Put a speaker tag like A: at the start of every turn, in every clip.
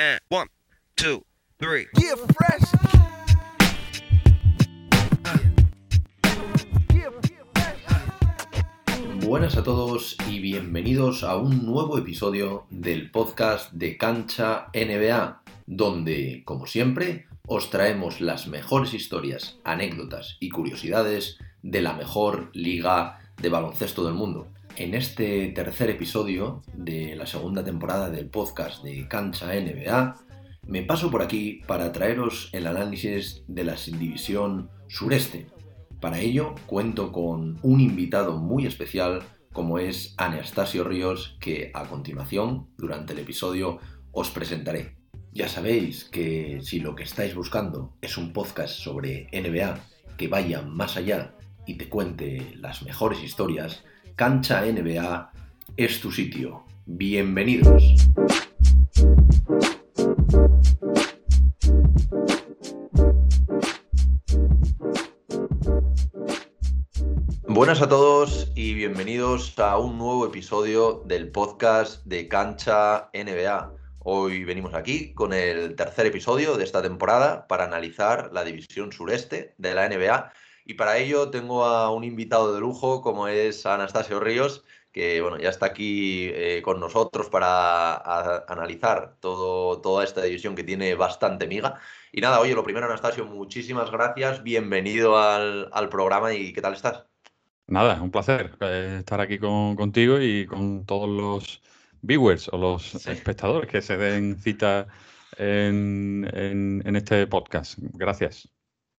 A: And one, two, three.
B: Yeah, fresh.
C: Buenas a todos y bienvenidos a un nuevo episodio del podcast de Cancha NBA, donde, como siempre, os traemos las mejores historias, anécdotas y curiosidades de la mejor liga de baloncesto del mundo. En este tercer episodio de la segunda temporada del podcast de Cancha NBA, me paso por aquí para traeros el análisis de la subdivisión sureste. Para ello cuento con un invitado muy especial como es Anastasio Ríos que a continuación, durante el episodio, os presentaré. Ya sabéis que si lo que estáis buscando es un podcast sobre NBA que vaya más allá y te cuente las mejores historias, Cancha NBA es tu sitio. Bienvenidos. Buenas a todos y bienvenidos a un nuevo episodio del podcast de Cancha NBA. Hoy venimos aquí con el tercer episodio de esta temporada para analizar la división sureste de la NBA y para ello tengo a un invitado de lujo como es Anastasio Ríos, que bueno, ya está aquí eh, con nosotros para a- analizar todo, toda esta división que tiene bastante miga. Y nada, oye, lo primero, Anastasio, muchísimas gracias, bienvenido al, al programa y ¿qué tal estás?
D: Nada, un placer eh, estar aquí con- contigo y con todos los viewers o los
C: Sí.
D: espectadores que se den cita en, en- en este podcast. Gracias.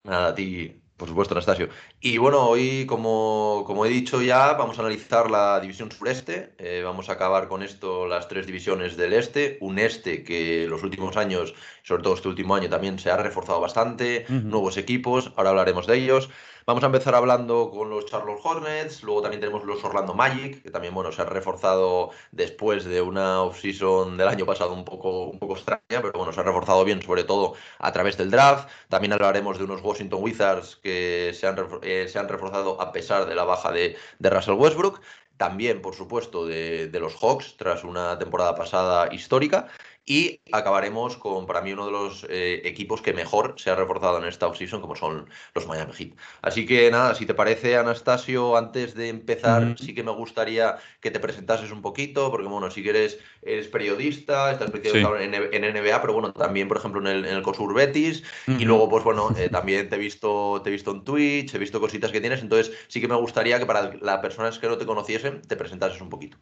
C: Nada, a ti, por supuesto, Anastasio. Y bueno, hoy, como, como he dicho ya, vamos a analizar la división sureste. Eh, vamos a acabar con esto, las tres divisiones del este. Un este que los últimos años, sobre todo este último año, también se ha reforzado bastante. Nuevos equipos, ahora hablaremos de ellos. Vamos a empezar hablando con los Charlotte Hornets, luego también tenemos los Orlando Magic, que también bueno, se han reforzado después de una offseason del año pasado un poco, un poco extraña, pero bueno, se han reforzado bien, sobre todo a través del draft. También hablaremos de unos Washington Wizards que se han, eh, se han reforzado a pesar de la baja de, de Russell Westbrook. También, por supuesto, de, de los Hawks tras una temporada pasada histórica. Y acabaremos con, para mí, uno de los eh, equipos que mejor se ha reforzado en esta offseason, como son los Miami Heat. Así que nada, si te parece, Anastasio, antes de empezar, sí que me gustaría que te presentases un poquito, porque bueno, si quieres, eres periodista, estás especializado en, en NBA, pero bueno, también, por ejemplo, en el, en el COSUR Betis, y luego, pues bueno, eh, también te he visto, te he visto en Twitch, he visto cositas que tienes, entonces sí que me gustaría que para las personas que no te conociesen, te presentases un poquito.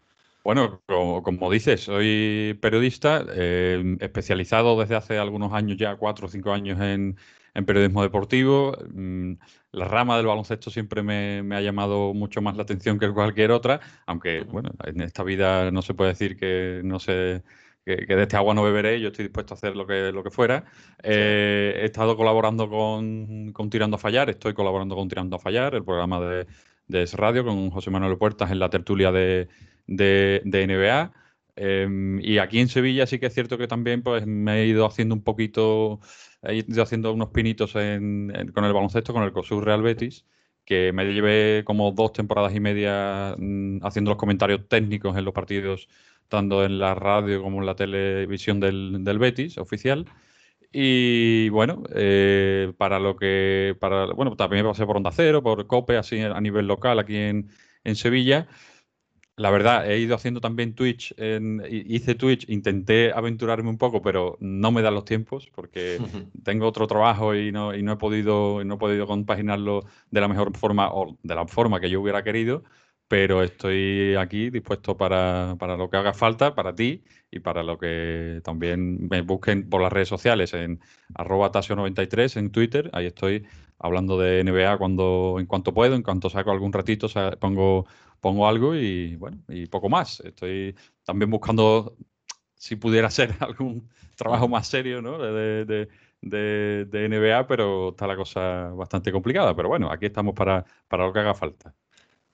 D: Bueno, como, como dices, soy periodista, eh, especializado desde hace algunos años ya, cuatro o cinco años en, en periodismo deportivo. Mm, La rama del baloncesto siempre me, me ha llamado mucho más la atención que cualquier otra, aunque, bueno, en esta vida no se puede decir que no sé. Que, que de este agua no beberé, yo estoy dispuesto a hacer lo que, lo que fuera. Eh, he estado colaborando con, con Tirando a Fallar, estoy colaborando con Tirando a Fallar, el programa de, de Es Radio, con José Manuel Puertas en la tertulia de, de, de NBA. Em, y aquí en Sevilla sí que es cierto que también pues, me he ido haciendo un poquito, he ido haciendo unos pinitos en- con el baloncesto, con el COSUR Real Betis, que me llevé como dos temporadas y media mm, haciendo los comentarios técnicos en los partidos, tanto en la radio como en la televisión del, del Betis oficial. Y bueno, eh, para lo que, para, bueno, también pasé por Onda Cero, por COPE, así a nivel local aquí en, en Sevilla. La verdad, he ido haciendo también Twitch, en- hi- hice Twitch, intenté aventurarme un poco, pero no me dan los tiempos porque tengo otro trabajo y no, y no he podido, no he podido compaginarlo de la mejor forma o de la forma que yo hubiera querido, pero estoy aquí dispuesto para, para lo que haga falta, para ti y para lo que también me busquen por las redes sociales en arroba tasio93 en Twitter, ahí estoy hablando de NBA cuando, en cuanto puedo, en cuanto saco algún ratito, pongo, pongo algo y bueno, y poco más. Estoy también buscando si pudiera ser algún trabajo más serio, ¿no? De, de- de- de NBA, pero está la cosa bastante complicada. Pero bueno, aquí estamos para, para lo que haga falta.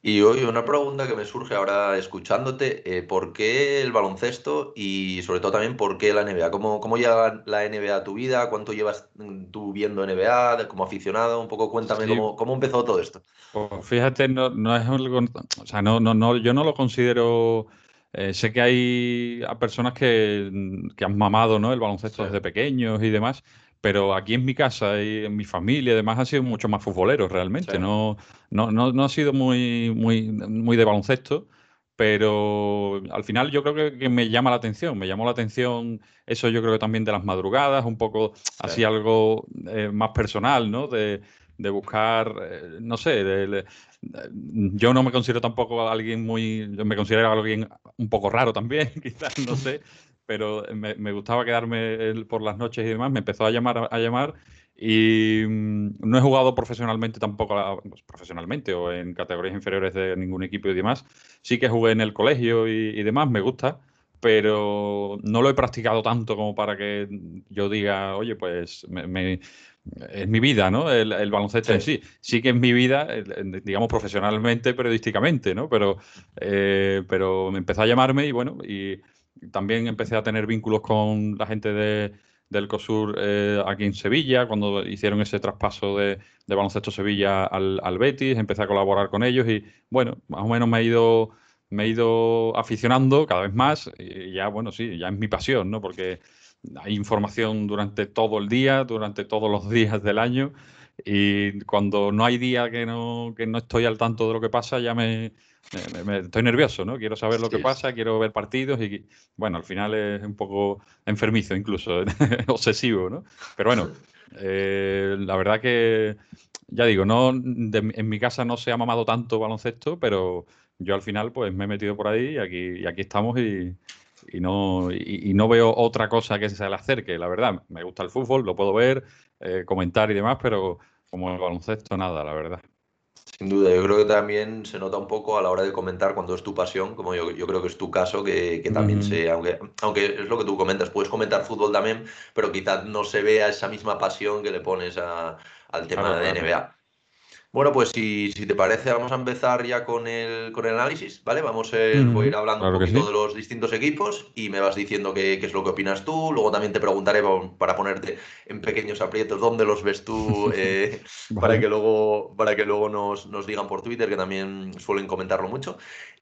C: Y hoy una pregunta que me surge ahora escuchándote, eh, ¿por qué el baloncesto y sobre todo también por qué la NBA? ¿Cómo, cómo llega la NBA a tu vida? ¿Cuánto llevas mm, tú viendo NBA como aficionado? Un poco cuéntame
D: Sí.
C: cómo, cómo empezó todo esto.
D: Pues fíjate, no, no es algo, o sea, no, no, no, yo no lo considero eh, sé que hay personas que, han mamado ¿no? el baloncesto desde pequeños y demás, pero aquí en mi casa y en mi familia además han sido mucho más futboleros realmente. No, no, no, no, ha sido muy, muy, muy de baloncesto, pero al final yo creo que, me llama la atención. Me llamó la atención eso yo creo que también de las madrugadas, un poco así algo eh, más personal, ¿no? De, de buscar, eh, no sé, yo no me considero tampoco alguien muy, yo me considero alguien un poco raro también, quizás, no sé, pero me, gustaba quedarme por las noches y demás, me empezó a llamar, a llamar y mm, no he jugado profesionalmente tampoco, pues, profesionalmente o en categorías inferiores de ningún equipo y demás, sí que jugué en el colegio y, demás, me gusta, pero no lo he practicado tanto como para que yo diga, oye, pues me es mi vida, ¿no? El, baloncesto en sí. Sí que es mi vida, digamos, profesionalmente, periodísticamente, ¿no? Pero, eh, pero me empezó a llamarme y bueno, y también empecé a tener vínculos con la gente de, del COSUR eh, aquí en Sevilla, cuando hicieron ese traspaso de, baloncesto Sevilla al, al, Betis, empecé a colaborar con ellos y bueno, más o menos me he ido me he ido aficionando cada vez más y ya, bueno, sí, ya es mi pasión, ¿no? Porque hay información durante todo el día, durante todos los días del año y cuando no hay día que no, que no estoy al tanto de lo que pasa ya me, estoy nervioso, ¿no? Quiero saber lo que pasa, quiero ver partidos y bueno, al final es un poco enfermizo incluso, obsesivo, ¿no? Pero bueno, eh, la verdad que ya digo, no en mi casa no se ha mamado tanto baloncesto, pero yo al final pues me he metido por ahí y aquí, y aquí estamos y, y no, y, no veo otra cosa que se le acerque, la verdad. Me gusta el fútbol, lo puedo ver, eh, comentar y demás, pero como el baloncesto, nada, la verdad.
C: Sin duda, yo creo que también se nota un poco a la hora de comentar cuando es tu pasión, como yo, yo creo que es tu caso, que, que también se, aunque, aunque es lo que tú comentas, puedes comentar fútbol también, pero quizás no se vea esa misma pasión que le pones a, al tema de NBA. Bueno, pues si, si, te parece, vamos a empezar ya con el, con el análisis, ¿vale? Vamos a, ir hablando un poquito de los distintos equipos y me vas diciendo qué, qué, es lo que opinas tú. Luego también te preguntaré para ponerte en pequeños aprietos dónde los ves tú, eh, para que luego, para que luego nos, nos, digan por Twitter, que también suelen comentarlo mucho.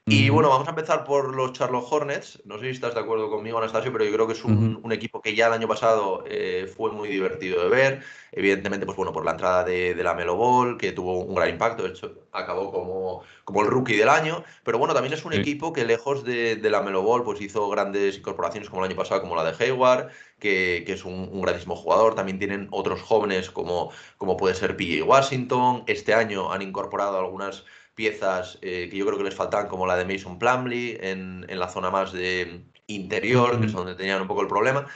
C: Y bueno, vamos a empezar por los Charlotte Hornets. No sé si estás de acuerdo conmigo, Anastasio, pero yo creo que es un, un equipo que ya el año pasado eh, fue muy divertido de ver. Evidentemente, pues bueno, por la entrada de, de la Melo Ball, que tuvo un gran impacto, de hecho, acabó como, como el rookie del año. Pero bueno, también es un equipo que lejos de, de, la Melo Ball, pues hizo grandes incorporaciones como el año pasado, como la de Hayward, que, que es un, un, grandísimo jugador. También tienen otros jóvenes como, como puede ser PJ Washington. Este año han incorporado algunas piezas eh, que yo creo que les faltan, como la de Mason Plumley, en, en la zona más de interior, que es donde tenían un poco el problema.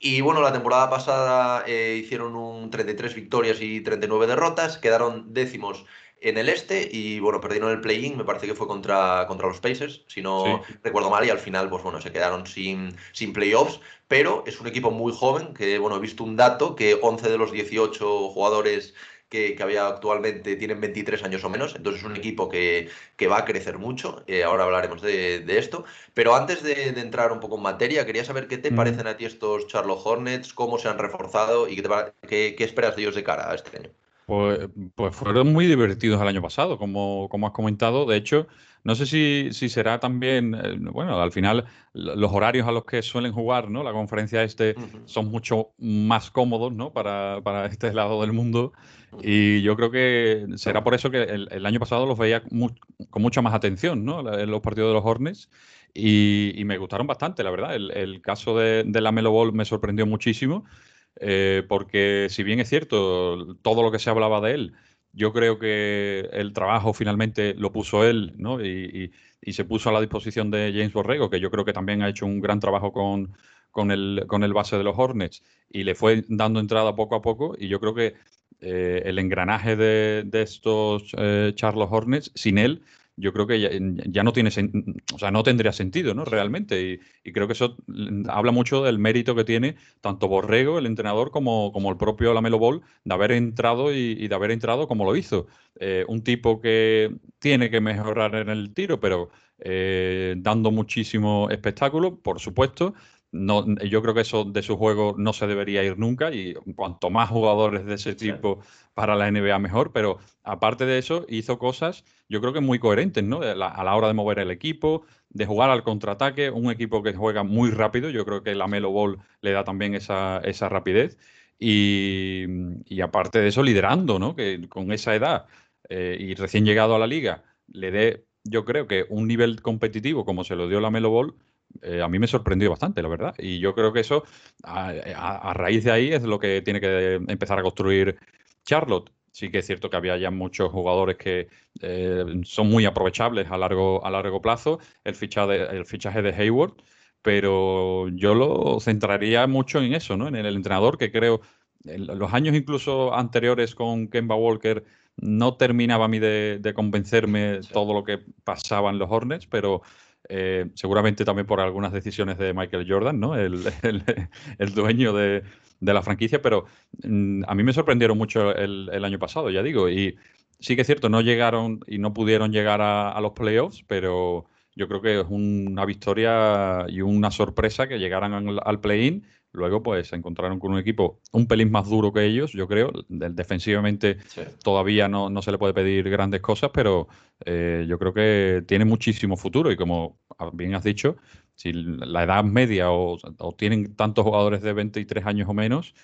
C: Y bueno, la temporada pasada eh, hicieron un 33 victorias y 39 derrotas, quedaron décimos en el este y bueno, perdieron el play-in, me parece que fue contra, contra los Pacers, si no recuerdo mal, y al final, pues bueno, se quedaron sin, sin playoffs, pero es un equipo muy joven, que bueno, he visto un dato que 11 de los 18 jugadores que, había actualmente tienen 23 años o menos, entonces es un equipo que, va a crecer mucho, eh, ahora hablaremos de, esto, pero antes de, entrar un poco en materia, quería saber qué te parecen a ti estos Charlotte Hornets, cómo se han reforzado y qué, qué, esperas de ellos de cara a este año.
D: Pues, pues fueron muy divertidos el año pasado, como, como has comentado. De hecho, no sé si, si será también, eh, bueno, al final los horarios a los que suelen jugar, ¿no? La conferencia este son mucho más cómodos, ¿no? Para, para, este lado del mundo. Y yo creo que será por eso que el, año pasado los veía con mucha más atención, ¿no? En los partidos de los Hornets. Y, me gustaron bastante, la verdad. El, caso de, de, la Melo Ball me sorprendió muchísimo. Eh, porque si bien es cierto todo lo que se hablaba de él, yo creo que el trabajo finalmente lo puso él, ¿no? Y, se puso a la disposición de James Borrego, que yo creo que también ha hecho un gran trabajo con, con, el, con el base de los Hornets, y le fue dando entrada poco a poco, y yo creo que eh, el engranaje de, estos eh, Hornets, sin él, yo creo que ya, no tiene, o sea, no tendría sentido, ¿no? Realmente. Y, creo que eso habla mucho del mérito que tiene tanto Borrego, el entrenador, como, como el propio Lamelo Ball, de haber entrado y, de haber entrado como lo hizo. Eh, un tipo que tiene que mejorar en el tiro, pero eh, dando muchísimo espectáculo, por supuesto, no, yo creo que eso de su juego no se debería ir nunca y cuanto más jugadores de ese tipo para la NBA mejor, pero aparte de eso hizo cosas yo creo que muy coherentes, ¿no? a la hora de mover el equipo, de jugar al contraataque, un equipo que juega muy rápido, yo creo que la Melo Ball le da también esa, esa rapidez y, y, aparte de eso liderando, ¿no? Que con esa edad eh, y recién llegado a la liga le dé, yo creo que un nivel competitivo como se lo dio la Melo Ball, eh, a mí me sorprendió bastante, la verdad. Y yo creo que eso, a, raíz de ahí, es lo que tiene que empezar a construir Charlotte. Sí que es cierto que había ya muchos jugadores que eh, son muy aprovechables a largo, a largo plazo. El fichaje, el fichaje de Hayward pero yo lo centraría mucho en eso, ¿no? En el entrenador que creo, en los años incluso anteriores con Kemba Walker no terminaba a mí de, convencerme todo lo que pasaba en los Hornets, pero eh, seguramente también por algunas decisiones de Michael Jordan, ¿no? El, dueño de, la franquicia, pero mm, a mí me sorprendieron mucho el, año pasado, ya digo, y sí que es cierto, no llegaron y no pudieron llegar a los playoffs, pero yo creo que es una victoria y una sorpresa que llegaran al, play-in. Luego, pues se encontraron con un equipo un pelín más duro que ellos, yo creo. Defensivamente todavía no, se le puede pedir grandes cosas, pero eh, yo creo que tiene muchísimo futuro. Y como bien has dicho, si la edad media o, tienen tantos jugadores de 23 años o menos,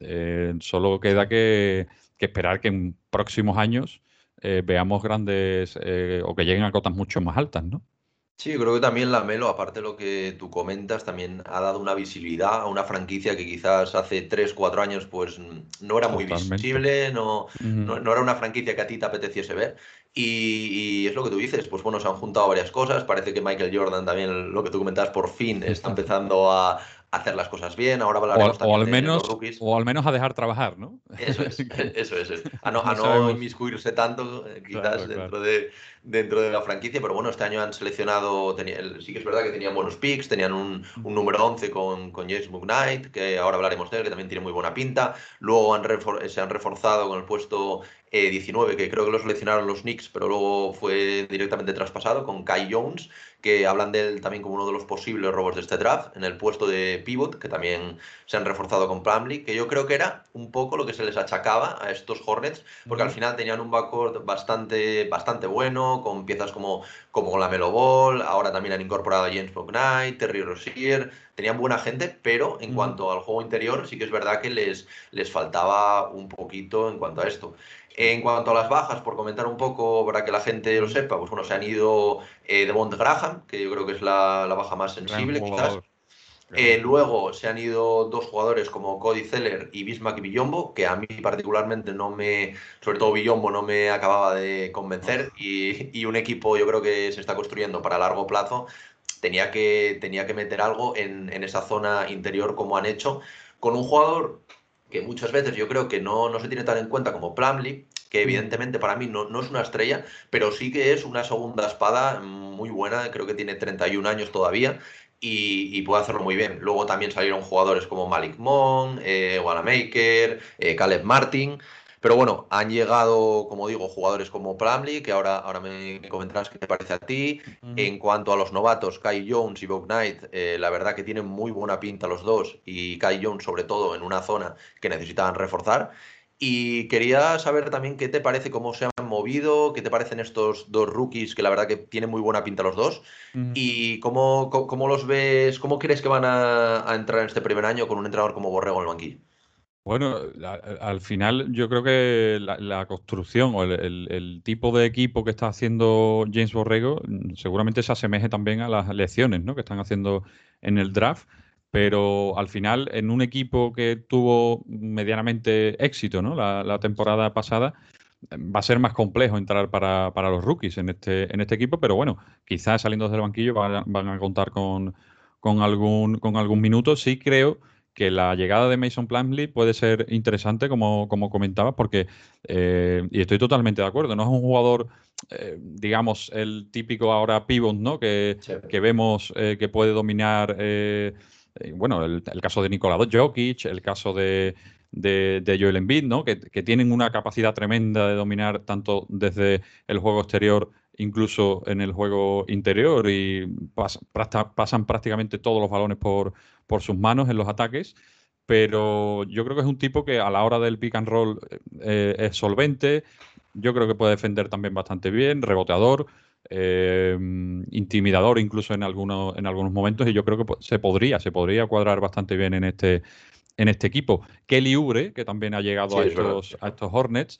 D: eh, solo queda que, esperar que en próximos años eh, veamos grandes o que lleguen a cotas mucho más altas, ¿no?
C: Sí, creo que también la Melo, aparte de lo que tú comentas, también ha dado una visibilidad a una franquicia que quizás hace 3, 4 años pues no era muy visible, no, no, era una franquicia que a ti te apeteciese ver. Y, es lo que tú dices, pues bueno, se han juntado varias cosas, parece que Michael Jordan también, lo que tú comentabas, por fin está empezando a, hacer las cosas bien. Ahora hablaremos
D: o, o al menos, O al menos a dejar trabajar, ¿no?
C: Eso es, eso es. A no, a no inmiscuirse tanto, eh, quizás, dentro, De, dentro de la franquicia. Pero bueno, este año han seleccionado, sí que es verdad que tenían buenos picks, tenían un, un número 11 con, con James McKnight, que ahora hablaremos de él, que también tiene muy buena pinta. Luego han se han reforzado con el puesto 19, que creo que lo seleccionaron los Knicks, pero luego fue directamente traspasado con Kai Jones, que hablan de él también como uno de los posibles robos de este draft, en el puesto de pivot, que también se han reforzado con Plumlee, que yo creo que era un poco lo que se les achacaba a estos Hornets, porque al final tenían un backcourt bastante, bastante bueno, con piezas como, como la Melo Ball, ahora también han incorporado a James Knight, Terry Rozier, tenían buena gente, pero en cuanto al juego interior sí que es verdad que les, les faltaba un poquito en cuanto a esto. En cuanto a las bajas, por comentar un poco para que la gente lo sepa, pues bueno, se han ido eh, de Mont Graham, que yo creo que es la, baja más sensible, quizás. Eh, luego se han ido dos jugadores como Cody Zeller y Bismack Villombo, que a mí particularmente no me, sobre todo Villombo, no me acababa de convencer. Y, un equipo yo creo que se está construyendo para largo plazo. Tenía que, tenía que meter algo en, en esa zona interior como han hecho, con un jugador que muchas veces yo creo que no, no se tiene tan en cuenta como Plumlee, que mm. evidentemente para mí no, no, es una estrella, pero sí que es una segunda espada muy buena, creo que tiene 31 años todavía y, puede hacerlo muy bien. Luego también salieron jugadores como Malik Monk, eh, Wanamaker, eh, Caleb Martin. Pero bueno, han llegado, como digo, jugadores como Plumlee, que ahora, ahora me comentarás qué te parece a ti. En cuanto a los novatos, Kai Jones y Bob Knight, eh, la verdad que tienen muy buena pinta los dos, y Kai Jones sobre todo en una zona que necesitaban reforzar. Y quería saber también qué te parece, cómo se han movido, qué te parecen estos dos rookies, que la verdad que tienen muy buena pinta los dos, y cómo, cómo, los ves, cómo crees que van a, a entrar en este primer año con un entrenador como Borrego en el banquillo.
D: Bueno, al final yo creo que la, construcción o el, tipo de equipo que está haciendo James Borrego mm, seguramente se asemeje también a las elecciones ¿no? que están haciendo en el draft, pero al final en un equipo que tuvo medianamente éxito ¿no? la, temporada pasada, va a ser más complejo entrar para, los rookies en este, en este equipo, pero bueno, quizás saliendo del banquillo van, van a contar con, con, algún, con algún minuto. Sí creo que la llegada de Mason Plumlee puede ser interesante, como, como comentabas, porque, eh, y estoy totalmente de acuerdo, no es un jugador, eh, digamos, el típico ahora pivot, ¿no? Que, que vemos eh, que puede dominar, bueno, el, caso de Nikola Jokic, el caso de, de, de Joel Embiid, ¿no? Que, que, tienen una capacidad tremenda de dominar tanto desde el juego exterior incluso en el juego interior y pasan prácticamente todos los balones por, por sus manos en los ataques, pero yo creo que es un tipo que a la hora del pick and roll eh, es solvente, yo creo que puede defender también bastante bien, reboteador, eh, intimidador incluso en algunos, en algunos momentos y yo creo que se podría, se podría cuadrar bastante bien en este, en este equipo. Kelly Ubre, que también ha llegado a, estos, a estos Hornets,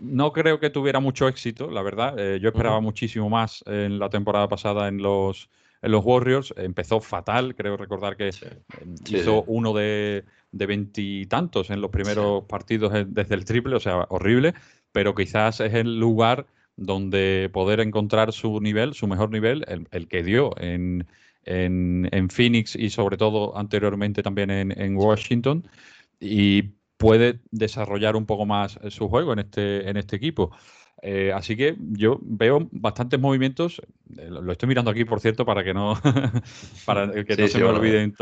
D: no creo que tuviera mucho éxito, la verdad. Eh, yo esperaba muchísimo más en la temporada pasada en los, en los Warriors. Empezó fatal, creo recordar que em, hizo uno de veintitantos en los primeros partidos desde el triple, o sea, horrible, pero quizás es el lugar donde poder encontrar su nivel, su mejor nivel, el, que dio en, en, Phoenix y sobre todo anteriormente también en, Washington. Y puede desarrollar un poco más su juego en este, en este equipo. Eh, así que yo veo bastantes movimientos. Eh, lo estoy mirando aquí, por cierto, para que no, para que no se me olviden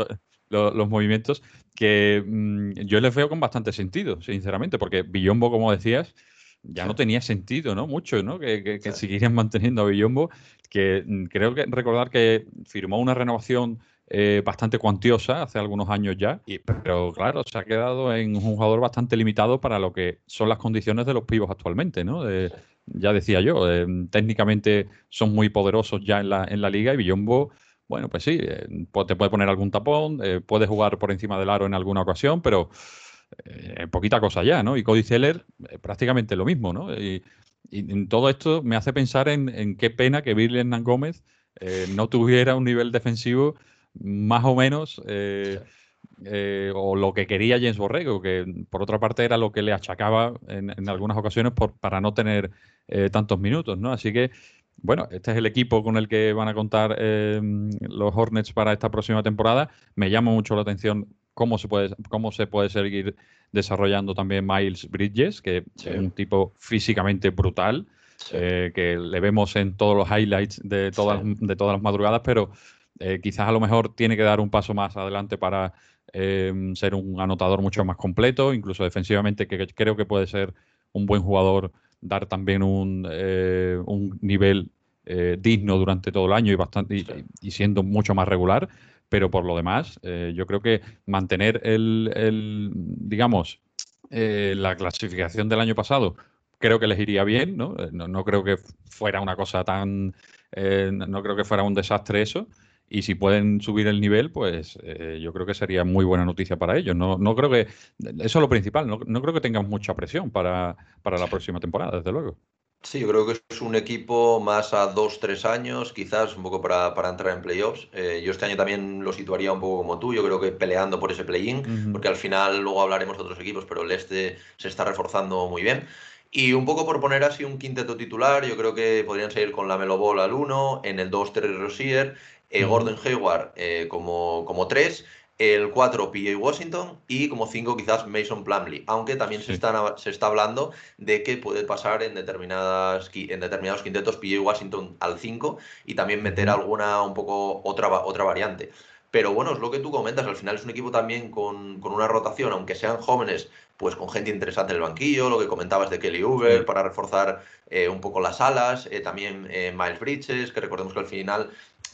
D: los, movimientos. Que mm, yo les veo con bastante sentido, sinceramente, porque Billombo, como decías, ya no tenía sentido, ¿no? Mucho, ¿no? Que, que, siguieran manteniendo a Billombo, que mm, creo que recordar que firmó una renovación eh, bastante cuantiosa hace algunos años ya, y, pero claro, se ha quedado en un jugador bastante limitado para lo que son las condiciones de los pibos actualmente, ¿no? Ya decía yo, eh, técnicamente son muy poderosos ya en la, en la liga y Billombo, bueno, pues sí, eh, te puede poner algún tapón, puede jugar por encima del aro en alguna ocasión, pero poquita cosa ya, ¿no? Y Cody Zeller prácticamente lo mismo, ¿no? Y, en todo esto me hace pensar en, qué pena que Billy Hernán Gómez no tuviera un nivel defensivo más o menos eh, eh, o lo que quería James Borrego, que por otra parte era lo que le achacaba en, algunas ocasiones por, para no tener eh, tantos minutos, ¿no? Así que, bueno, este es el equipo con el que van a contar los Hornets para esta próxima temporada. Me llama mucho la atención cómo se puede, cómo se puede seguir desarrollando también Miles Bridges, que es un tipo físicamente brutal. que le vemos en todos los highlights de todas, de todas las madrugadas, pero eh, quizás a lo mejor tiene que dar un paso más adelante para eh, ser un anotador mucho más completo, incluso defensivamente, que, creo que puede ser un buen jugador, dar también un, eh, nivel digno durante todo el año y, bastante, y, siendo mucho más regular. Pero por lo demás, yo creo que mantener el, digamos, la clasificación del año pasado creo que les iría bien, ¿no? No, no creo que fuera una cosa tan... no creo que fuera un desastre eso. Y si pueden subir el nivel, pues eh, yo creo que sería muy buena noticia para ellos. No, no creo que, eso es lo principal, no, creo que tengan mucha presión para, la próxima temporada, desde luego.
C: Sí, yo creo que es un equipo más a dos, tres años, quizás un poco para, entrar en playoffs. Eh, yo este año también lo situaría un poco como tú, yo creo que peleando por ese play-in, porque al final luego hablaremos de otros equipos, pero el este se está reforzando muy bien. Y un poco por poner así un quinteto titular, yo creo que podrían seguir con la Melo Ball al 1, en el 2 Terry Rozier, eh, Gordon Hayward eh, como, como 3, el 4 PJ Washington y como 5 quizás Mason Plumley, aunque también se, está, se está hablando de que puede pasar en, determinadas, en determinados quintetos PJ Washington al 5 y también meter alguna un poco otra, otra variante. Pero bueno, es lo que tú comentas, al final es un equipo también con, con, una rotación, aunque sean jóvenes, pues con gente interesante en el banquillo, lo que comentabas de Kelly Uber para reforzar eh, un poco las alas, también Miles Bridges, que recordemos que al final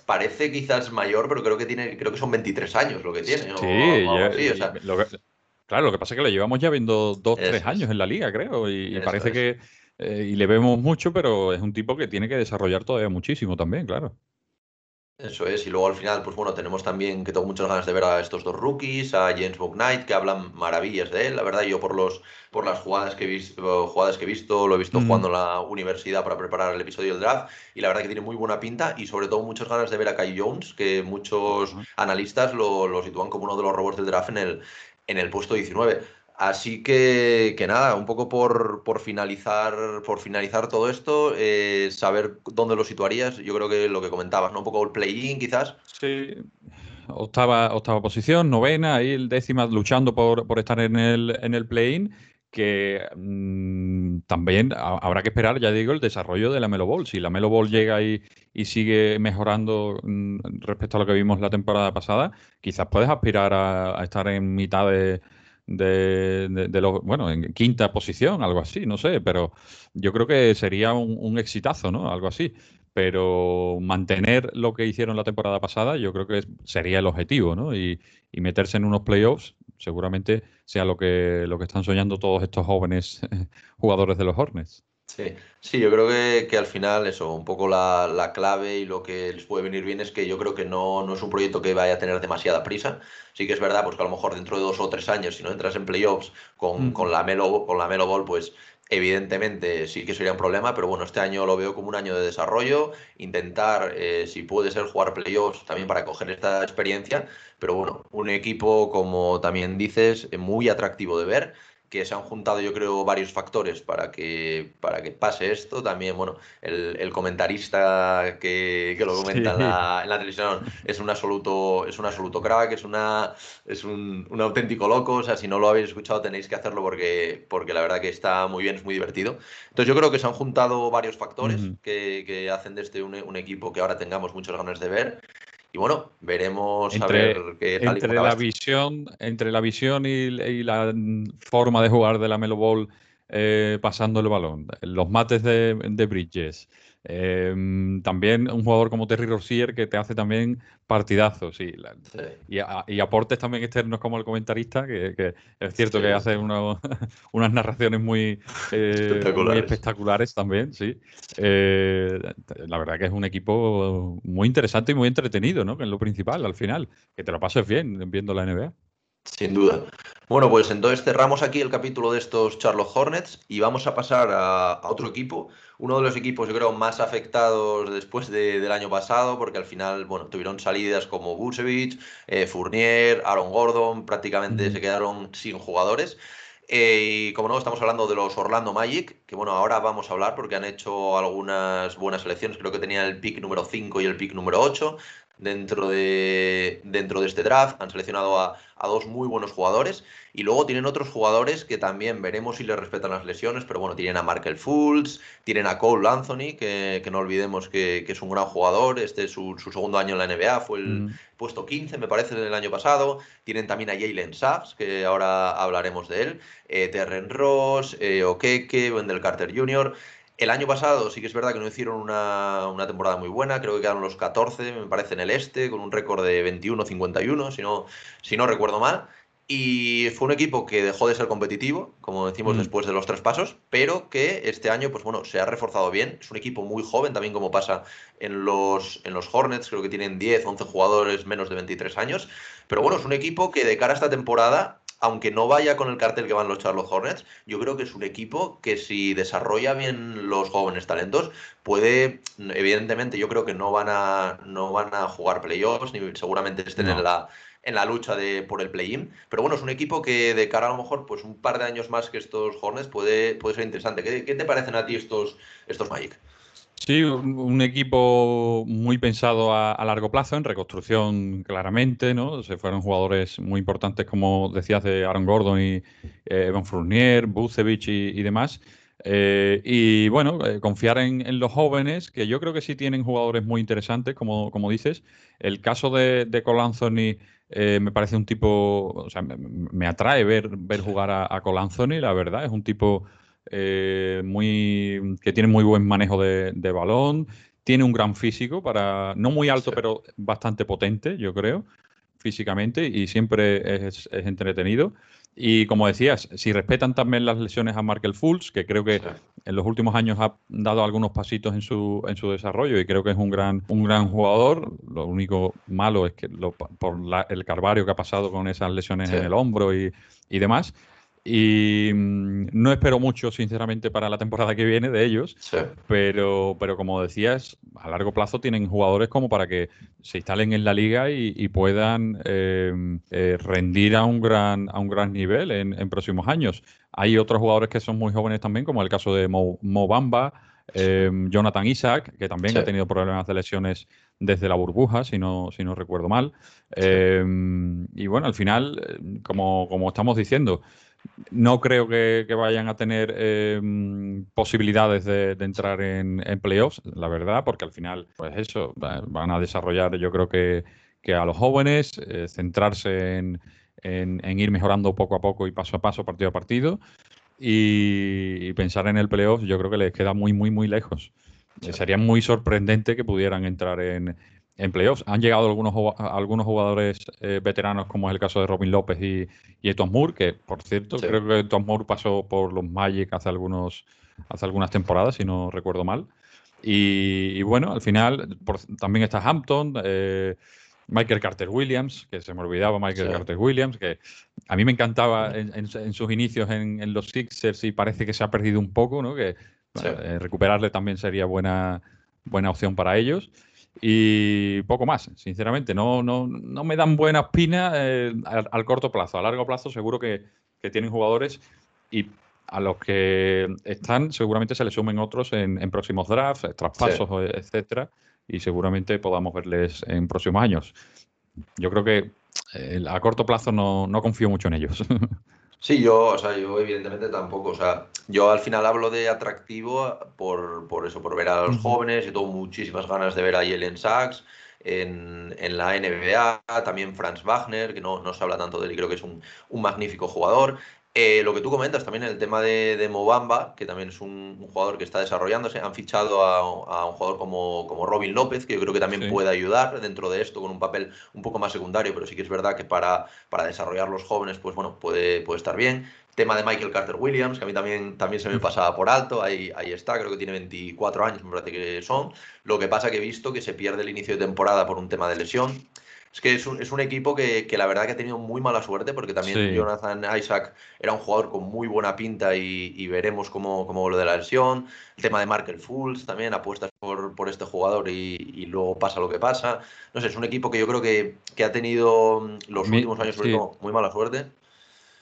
C: parece quizás mayor, pero creo que tiene, creo que son 23 años lo que tiene.
D: Sí, claro, lo que pasa es que lo llevamos ya viendo dos, tres años en la liga, creo, y, parece que eh, y le vemos mucho, pero es un tipo que tiene que desarrollar todavía muchísimo también, claro.
C: Eso es, y luego al final, pues bueno, tenemos también que tengo muchas ganas de ver a estos dos rookies, a James Knight, que hablan maravillas de él. La verdad, yo por los por las jugadas que he visto, jugadas que he visto, lo he visto jugando en la universidad para preparar el episodio del draft, y la verdad que tiene muy buena pinta, y sobre todo muchas ganas de ver a Kai Jones, que muchos analistas lo, lo sitúan como uno de los robots del draft en el, en el puesto 19. Así que, que nada, un poco por, por, finalizar, por finalizar todo esto, eh, saber dónde lo situarías, yo creo que lo que comentabas, ¿no? Un poco el play-in quizás.
D: Sí, octava, octava posición, novena, ahí el décima luchando por, por estar en el, en el play-in, que mm, también habrá que esperar, ya digo, el desarrollo de la Melo Ball. Si la Melo Ball llega y, y sigue mejorando mm, respecto a lo que vimos la temporada pasada, quizás puedes aspirar a estar en mitad de de, de, los, bueno, en quinta posición, algo así, no sé, pero yo creo que sería un, exitazo, ¿no? Algo así. pero mantener lo que hicieron la temporada pasada yo creo que sería el objetivo, ¿no? Y, meterse en unos playoffs seguramente sea lo que, lo que están soñando todos estos jóvenes jugadores de los Hornets.
C: Sí, sí, yo creo que, al final eso, un poco la, clave y lo que les puede venir bien es que yo creo que no, no es un proyecto que vaya a tener demasiada prisa. Sí que es verdad, pues que a lo mejor dentro de dos o tres años, si no entras en playoffs con, mm. con la Melo, con la Melo Ball, pues Evidentemente sí que sería un problema, pero bueno, este año lo veo como un año de desarrollo, intentar, eh, si puede ser, jugar playoffs también para coger esta experiencia, pero bueno, un equipo, como también dices, muy atractivo de ver que se han juntado, yo creo, varios factores para que, para que pase esto. También, bueno, el, comentarista que, lo comenta en, la, televisión es un absoluto, es un absoluto crack, es, una, es un, auténtico loco. O sea, si no lo habéis escuchado, tenéis que hacerlo porque, porque la verdad que está muy bien, es muy divertido. Entonces, yo creo que se han juntado varios factores que, que, hacen de este un, un equipo que ahora tengamos muchas ganas de ver. Y bueno, veremos
D: entre, a ver qué tal entre la visión Entre la visión y, la forma de jugar de la Melo Ball eh, pasando el balón, los mates de Bridges, Em, también un jugador como Terry Rozier que te hace también partidazos y, y, aportes también externos como el comentarista, que, es cierto que hace unas narraciones muy, eh, espectaculares. también, sí. Eh, la verdad que es un equipo muy interesante y muy entretenido, ¿no? Que es lo principal al final, que te lo pases bien viendo la NBA.
C: Sin duda. Bueno, pues entonces cerramos aquí el capítulo de estos Charlotte Hornets y vamos a pasar a, otro equipo, uno de los equipos yo creo más afectados después del año pasado, porque al final, bueno, tuvieron salidas como Busevich, eh, Fournier, Aaron Gordon, prácticamente se quedaron sin jugadores. Eh, y como no, estamos hablando de los Orlando Magic, que bueno, ahora vamos a hablar porque han hecho algunas buenas selecciones, creo que tenían el pick número 5 y el pick número 8 dentro de, dentro de este draft. Han seleccionado a, dos muy buenos jugadores. Y luego tienen otros jugadores que también veremos si les respetan las lesiones. Pero bueno, tienen a Markel Fultz, tienen a Cole Anthony, que, no olvidemos que, es un gran jugador. Este es su, segundo año en la NBA, fue el mm. puesto 15, me parece, del año pasado. Tienen también a Jalen Sachs, que ahora hablaremos de él. Eh, Terren Ross, eh, Okeke, Wendell Carter Jr. El año pasado sí que es verdad que no hicieron una, temporada muy buena, creo que quedaron los 14, me parece, en el este, con un récord de 21-51, si no, si no recuerdo mal. Y fue un equipo que dejó de ser competitivo, como decimos mm. después de los tres pasos, pero que este año, pues bueno, se ha reforzado bien. Es un equipo muy joven, también como pasa en los, en los Hornets, creo que tienen 10, 11 jugadores menos de 23 años. Pero bueno, es un equipo que de cara a esta temporada aunque no vaya con el cartel que van los Charlotte Hornets, yo creo que es un equipo que si desarrolla bien los jóvenes talentos, puede, evidentemente, yo creo que no van a, no van a jugar playoffs, ni seguramente estén en la en la lucha de, por el play-in. Pero bueno, es un equipo que de cara a lo mejor pues un par de años más que estos Hornets puede, puede ser interesante. ¿Qué, ¿Qué, te parecen a ti estos, estos Magic?
D: Sí, un, equipo muy pensado a, largo plazo, en reconstrucción claramente, ¿no? Se fueron jugadores muy importantes, como decías, de Aaron Gordon y eh, Evan Fournier, Bucevic y, demás. Eh, y bueno, eh, confiar en, los jóvenes, que yo creo que sí tienen jugadores muy interesantes, como, como dices. El caso de, de Anthony me parece un tipo, o sea, me, atrae ver, ver jugar a, a Cole la verdad, es un tipo eh, muy, que tiene muy buen manejo de, balón, tiene un gran físico, para no muy alto, pero bastante potente, yo creo, físicamente, y siempre es, entretenido. Y como decías, si respetan también las lesiones a Markel Fultz, que creo que en los últimos años ha dado algunos pasitos en su, en su desarrollo y creo que es un gran, un gran jugador, lo único malo es que por el carvario que ha pasado con esas lesiones en el hombro y, y demás, y mm, no espero mucho, sinceramente, para la temporada que viene de ellos. Pero, pero como decías, a largo plazo tienen jugadores como para que se instalen en la liga y, puedan em, eh, rendir a un gran, a un gran nivel en, próximos años. Hay otros jugadores que son muy jóvenes también, como el caso de Mo, Bamba, em, Jonathan Isaac, que también ha tenido problemas de lesiones desde la burbuja, si no, si no recuerdo mal. Em, y bueno, al final, eh, como, como estamos diciendo, no creo que, vayan a tener em, posibilidades de, entrar en, playoffs, la verdad, porque al final, pues eso, van a desarrollar, yo creo que, a los jóvenes, eh, centrarse en, ir mejorando poco a poco y paso a paso, partido a partido, y, pensar en el playoff, yo creo que les queda muy, muy, muy lejos. sería muy sorprendente que pudieran entrar en, en playoffs. Han llegado algunos, algunos jugadores eh, veteranos, como es el caso de Robin López y, y Eton Moore, que por cierto, creo que Eton Moore pasó por los Magic hace, algunos, hace algunas temporadas, si no recuerdo mal. Y, bueno, al final también está Hampton, eh, Michael Carter Williams, que se me olvidaba Michael Carter Williams, que a mí me encantaba en, sus inicios en, los Sixers y parece que se ha perdido un poco, ¿no? Que eh, recuperarle también sería buena, buena opción para ellos. Y poco más, sinceramente. No, no, no me dan buena espina eh, al, corto plazo. A largo plazo seguro que, que, tienen jugadores y a los que están seguramente se les sumen otros en, próximos drafts, traspasos, etcétera, y seguramente podamos verles en próximos años. Yo creo que eh, a corto plazo no, no confío mucho en ellos.
C: Sí, yo, o sea, yo evidentemente tampoco, o sea, yo al final hablo de atractivo por, por eso, por ver a los jóvenes, y tengo muchísimas ganas de ver a Jelen Sachs en, en, la NBA, también Franz Wagner, que no, no, se habla tanto de él y creo que es un, un magnífico jugador. Eh, lo que tú comentas también el tema de, de Mobamba, que también es un, jugador que está desarrollándose, han fichado a, un jugador como, como, Robin López, que yo creo que también puede ayudar dentro de esto con un papel un poco más secundario, pero sí que es verdad que para, para desarrollar los jóvenes, pues bueno, puede, puede estar bien. Tema de Michael Carter Williams, que a mí también, también se me pasaba por alto, ahí, ahí está, creo que tiene 24 años, me parece que son. Lo que pasa que he visto que se pierde el inicio de temporada por un tema de lesión. Es que es un, es un equipo que, que, la verdad que ha tenido muy mala suerte porque también Jonathan Isaac era un jugador con muy buena pinta y, y veremos cómo, cómo lo de la lesión. El tema de Markel Fools también, apuestas por, por este jugador y, y, luego pasa lo que pasa. No sé, es un equipo que yo creo que, que ha tenido los últimos años muy mala suerte.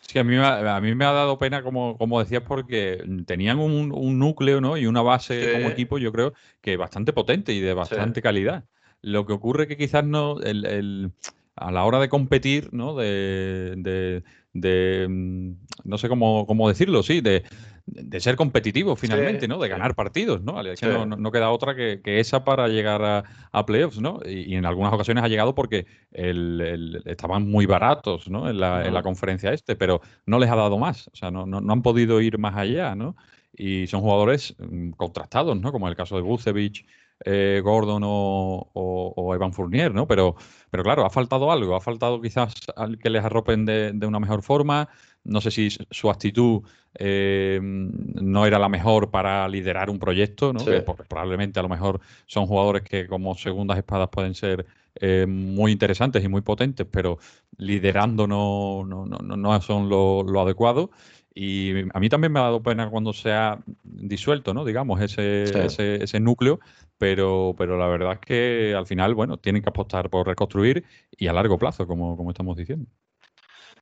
D: Sí, a mí, a mí me ha dado pena, como, como decías, porque tenían un, un núcleo ¿no? y una base como equipo, yo creo, que bastante potente y de bastante calidad. Lo que ocurre que quizás no, el, el, a la hora de competir, ¿no? De, de, de mm, no sé cómo, cómo, decirlo, sí, de, de ser competitivo finalmente, ¿no? De ganar partidos, ¿no? no, no, queda otra que, que, esa para llegar a, a playoffs, ¿no? Y, y, en algunas ocasiones ha llegado porque el, el, estaban muy baratos, ¿no? En la, en la, conferencia este, pero no les ha dado más, o sea, no, no, no han podido ir más allá, ¿no? Y son jugadores mm, contrastados, ¿no? Como el caso de Bucevic, eh, Gordon o, Evan Fournier, ¿no? Pero, pero claro, ha faltado algo, ha faltado quizás que les arropen de, una mejor forma. No sé si su actitud eh, no era la mejor para liderar un proyecto, ¿no? porque probablemente a lo mejor son jugadores que como segundas espadas pueden ser eh, muy interesantes y muy potentes, pero liderando no, no, no, no son lo, lo adecuado. Y a mí también me ha dado pena cuando se ha disuelto, ¿no? Digamos, ese, ese, ese, núcleo, pero, pero la verdad es que al final, bueno, tienen que apostar por reconstruir y a largo plazo, como, como estamos diciendo.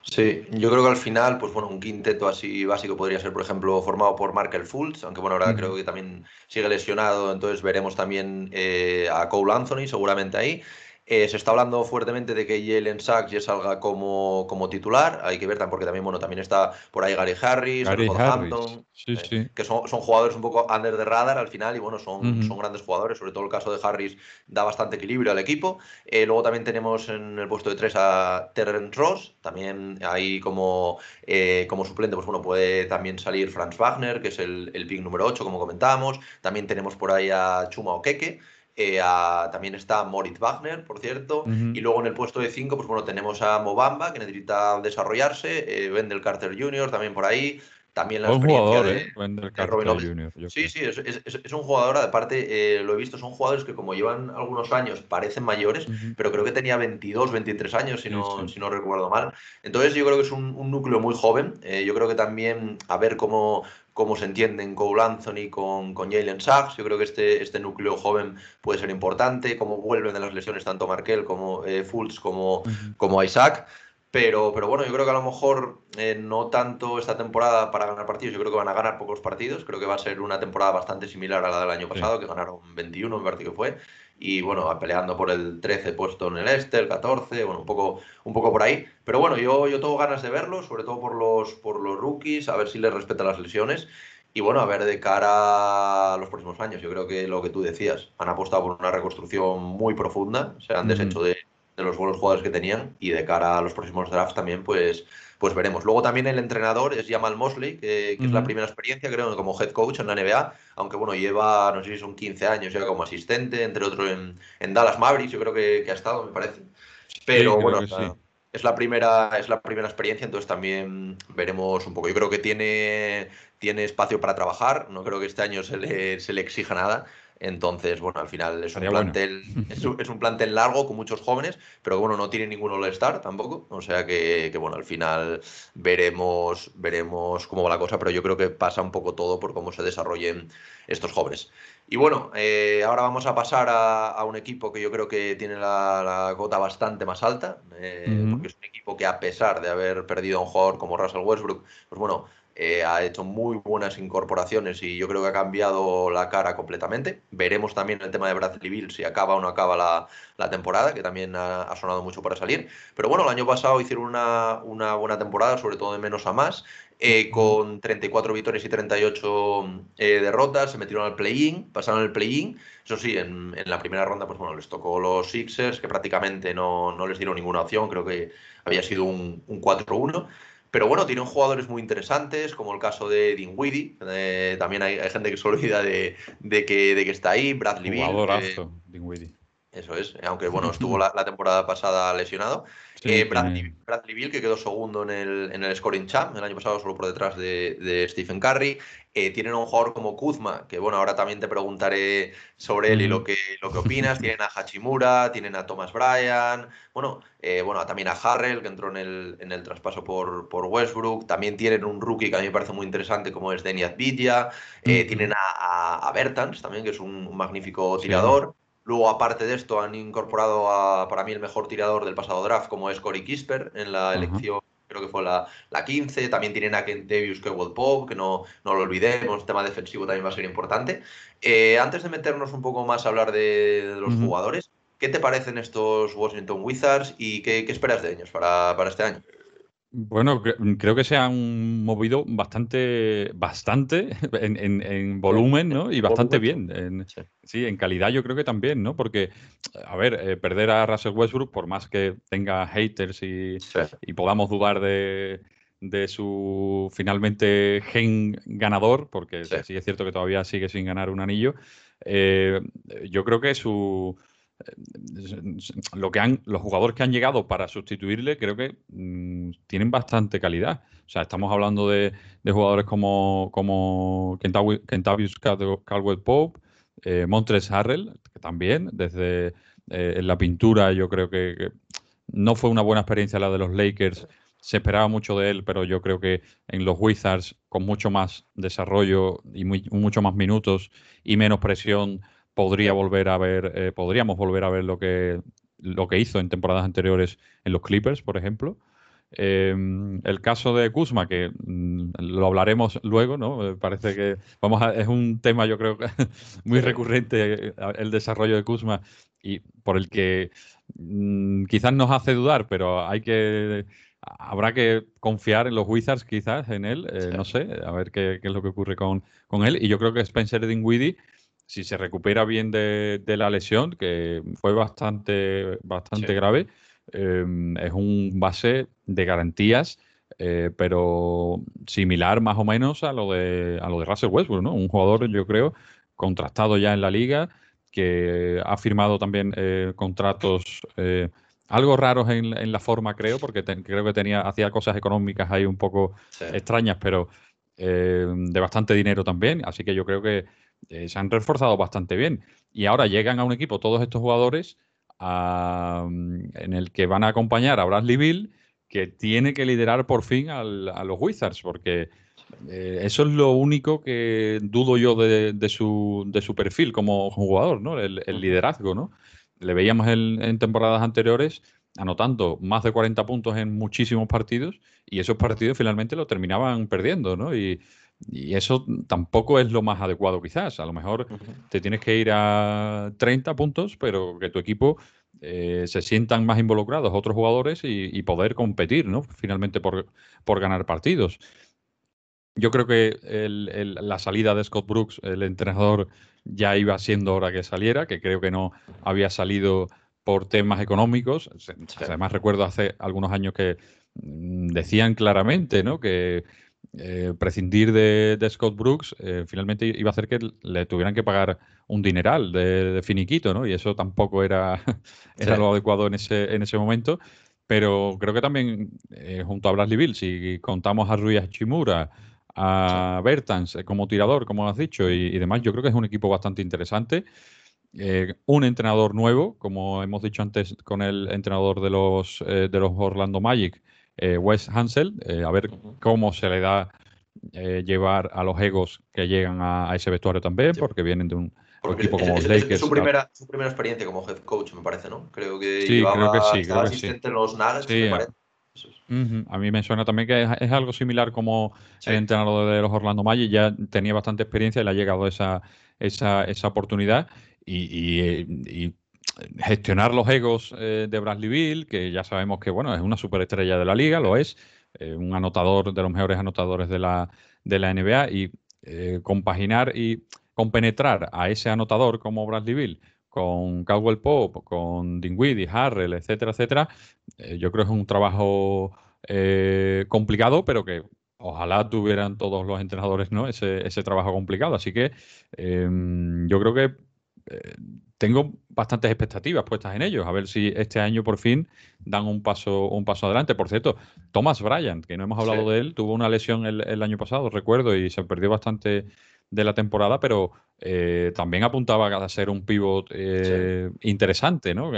C: Sí, yo creo que al final, pues bueno, un quinteto así básico podría ser, por ejemplo, formado por Markel Fultz, aunque bueno, ahora creo que también sigue lesionado, entonces veremos también eh, a Cole Anthony seguramente ahí. Eh, se está hablando fuertemente de que Jalen Sachs ya salga como, como titular. Hay que ver también, porque también, bueno, también está por ahí Gary Harris, Gary Hampton, eh, que son, son, jugadores un poco under the radar al final y bueno, son, son grandes jugadores. Sobre todo el caso de Harris da bastante equilibrio al equipo. Eh, luego también tenemos en el puesto de tres a Terrence Ross, también ahí como, como suplente, pues bueno, puede también salir Franz Wagner, que es el, el pick número 8, como comentábamos. También tenemos por ahí a Chuma Okeke. Eh, también está Moritz Wagner, por cierto. Y luego en el puesto de 5, pues bueno, tenemos a Mobamba, que necesita desarrollarse. Eh, Wendell Carter Jr. también por ahí. También la experiencia de,
D: ¿eh? Carter Jr.
C: Sí, sí, es, es, es, un jugador, aparte, eh, lo he visto, son jugadores que como llevan algunos años parecen mayores, pero creo que tenía 22, 23 años, si no, si no recuerdo mal. Entonces yo creo que es un, un núcleo muy joven. Eh, yo creo que también a ver cómo, cómo se entienden Cole Anthony con, con Jalen Sachs. Yo creo que este, este núcleo joven puede ser importante, cómo vuelven de las lesiones tanto Markel como eh, Fultz como, como Isaac. Pero, pero bueno, yo creo que a lo mejor eh, no tanto esta temporada para ganar partidos, yo creo que van a ganar pocos partidos. Creo que va a ser una temporada bastante similar a la del año pasado, que ganaron 21, me parece que fue. Y bueno, peleando por el 13 puesto en el este, el 14, bueno, un poco, un poco por ahí. Pero bueno, yo, yo tengo ganas de verlo, sobre todo por los, por los rookies, a ver si les respetan las lesiones. Y bueno, a ver de cara a los próximos años. Yo creo que lo que tú decías, han apostado por una reconstrucción muy profunda, se han deshecho de de los buenos jugadores que tenían y de cara a los próximos drafts también, pues, pues veremos. Luego también el entrenador es Jamal Mosley, que, es la primera experiencia, creo, como head coach en la NBA, aunque bueno, lleva, no sé si son 15 años ya como asistente, entre otros en, Dallas Mavericks, yo creo que, ha estado, me parece. Pero bueno, es la primera, es la primera experiencia, entonces también veremos un poco. Yo creo que tiene, tiene espacio para trabajar, no creo que este año se le, se le exija nada. Entonces, bueno, al final es un, plantel, es, un, plantel largo con muchos jóvenes, pero bueno, no tiene ningún All-Star tampoco. O sea que, bueno, al final veremos, veremos cómo va la cosa, pero yo creo que pasa un poco todo por cómo se desarrollen estos jóvenes. Y bueno, eh, ahora vamos a pasar a, un equipo que yo creo que tiene la, cota bastante más alta, eh, porque es un equipo que a pesar de haber perdido a un jugador como Russell Westbrook, pues bueno, eh, ha hecho muy buenas incorporaciones y yo creo que ha cambiado la cara completamente. Veremos también el tema de Bradley Bill si acaba o no acaba la, temporada, que también ha, sonado mucho para salir. Pero bueno, el año pasado hicieron una, una buena temporada, sobre todo de menos a más, eh, con 34 victorias y 38 eh, derrotas, se metieron al play-in, pasaron el play-in. Eso sí, en, la primera ronda, pues bueno, les tocó los Sixers, que prácticamente no, no les dieron ninguna opción, creo que había sido un, un 4-1. Pero bueno, tienen jugadores muy interesantes, como el caso de Dinwiddie. Eh, también hay, gente que se olvida de, que, de que está ahí. Bradley Bill.
D: Jugadorazo, Dinwiddie.
C: Eso es, aunque bueno, estuvo la, temporada pasada lesionado. Eh, Bradley, Bill, que quedó segundo en el, en el scoring champ el año pasado, solo por detrás de, Stephen Curry. Eh, tienen a un jugador como Kuzma, que bueno, ahora también te preguntaré sobre él y lo que, lo que opinas. tienen a Hachimura, tienen a Thomas Bryan, bueno, eh, bueno también a Harrell, que entró en el, en el traspaso por, por Westbrook. También tienen un rookie que a mí me parece muy interesante, como es Denny Advidia. Tienen a, a, Bertans también, que es un, magnífico tirador. Luego, aparte de esto, han incorporado a, para mí, el mejor tirador del pasado draft, como es Cory Kisper, en la elección, creo que fue la, la 15. También tienen a Kentavious Kewell Pope, que no, no lo olvidemos, el tema defensivo también va a ser importante. Eh, antes de meternos un poco más a hablar de, los jugadores, ¿qué te parecen estos Washington Wizards y qué, qué esperas de ellos para, para este año?
D: Bueno, creo que se han movido bastante, bastante en, volumen, ¿no? Y bastante bien. En, sí. en calidad yo creo que también, ¿no? Porque, a ver, eh, perder a Russell Westbrook, por más que tenga haters y, podamos dudar de, su finalmente gen ganador, porque sí. es cierto que todavía sigue sin ganar un anillo, eh, yo creo que su lo que han, los jugadores que han llegado para sustituirle creo que mm, tienen bastante calidad. O sea, estamos hablando de, jugadores como, como Kentavious Caldwell Pope, eh, Montres Harrell, que también, desde eh, en la pintura yo creo que, no fue una buena experiencia la de los Lakers. Se esperaba mucho de él, pero yo creo que en los Wizards, con mucho más desarrollo y mucho más minutos y menos presión, podría volver a ver, eh, podríamos volver a ver lo que, lo que hizo en temporadas anteriores en los Clippers, por ejemplo. Em, el caso de Kuzma, que mm, lo hablaremos luego, ¿no? Eh, parece que vamos a, es un tema, yo creo, muy recurrente eh, el desarrollo de Kuzma y por el que mm, quizás nos hace dudar, pero hay que habrá que confiar en los Wizards, quizás en él, no sé, a ver qué, qué, es lo que ocurre con, con él. Y yo creo que Spencer Dinwiddie si se recupera bien de, la lesión, que fue bastante, bastante grave, em, es un base de garantías, eh, pero similar más o menos a lo de, a lo de Russell Westbrook, ¿no? Un jugador, yo creo, contrastado ya en la liga, que ha firmado también eh, contratos eh, algo raros en, la forma, creo, porque creo que tenía, hacía cosas económicas ahí un poco extrañas, pero de bastante dinero también. Así que yo creo que eh, se han reforzado bastante bien. Y ahora llegan a un equipo todos estos jugadores en el que van a acompañar a Bradley Bill, que tiene que liderar por fin a los Wizards, porque eh, eso es lo único que dudo yo de, su, de su, perfil como jugador, ¿no? El, liderazgo, ¿no? Le veíamos en, temporadas anteriores anotando más de 40 puntos en muchísimos partidos y esos partidos finalmente lo terminaban perdiendo, ¿no? Y y eso tampoco es lo más adecuado quizás. A lo mejor te tienes que ir a 30 puntos, pero que tu equipo eh, se sientan más involucrados otros jugadores y, poder competir, ¿no? Finalmente por, por ganar partidos. Yo creo que la salida de Scott Brooks, el entrenador, ya iba siendo hora que saliera, que creo que no había salido por temas económicos. Además, recuerdo hace algunos años que mm, decían claramente ¿no? que eh, prescindir de, Scott Brooks eh, finalmente iba a hacer que le tuvieran que pagar un dineral de, finiquito, ¿no? Y eso tampoco era, era lo adecuado en ese, en ese momento. Pero creo que también, eh, junto a Bradley Bill, si contamos a Rui Hachimura, a Bertans como tirador, como has dicho, y, demás, yo creo que es un equipo bastante interesante. un entrenador nuevo, como hemos dicho antes con el entrenador de los, de los Orlando Magic, eh, Wes Hansel, eh, a ver cómo se le da eh, llevar a los egos que llegan a, ese vestuario también, porque vienen de un equipo como
C: los
D: Lakers.
C: Es su primera, su primera experiencia como head coach, me parece, ¿no? Creo que sí, creo que sí, creo asistente en los Nuggets, me parece.
D: A mí me suena también que es, algo similar como el entrenador de los Orlando Magic, ya tenía bastante experiencia y le ha llegado esa, esa, esa oportunidad y, y gestionar los egos eh, de Bradley Bill, que ya sabemos que bueno, es una superestrella de la liga, lo es, eh, un anotador de los mejores anotadores de la, de la NBA, y eh, compaginar y compenetrar a ese anotador como Bradley Bill con Caldwell Pope, con Dinwiddie, Harrell, etcétera, etcétera, yo creo que es un trabajo complicado, pero que ojalá tuvieran todos los entrenadores ¿no? ese, ese trabajo complicado. Así que em, yo creo que tengo bastantes expectativas puestas en ellos, a ver si este año por fin dan un paso, un paso adelante. Por cierto, Thomas Bryant, que no hemos hablado de él, tuvo una lesión el, año pasado, recuerdo, y se perdió bastante de la temporada, pero eh, también apuntaba a ser un pivot eh, interesante, ¿no?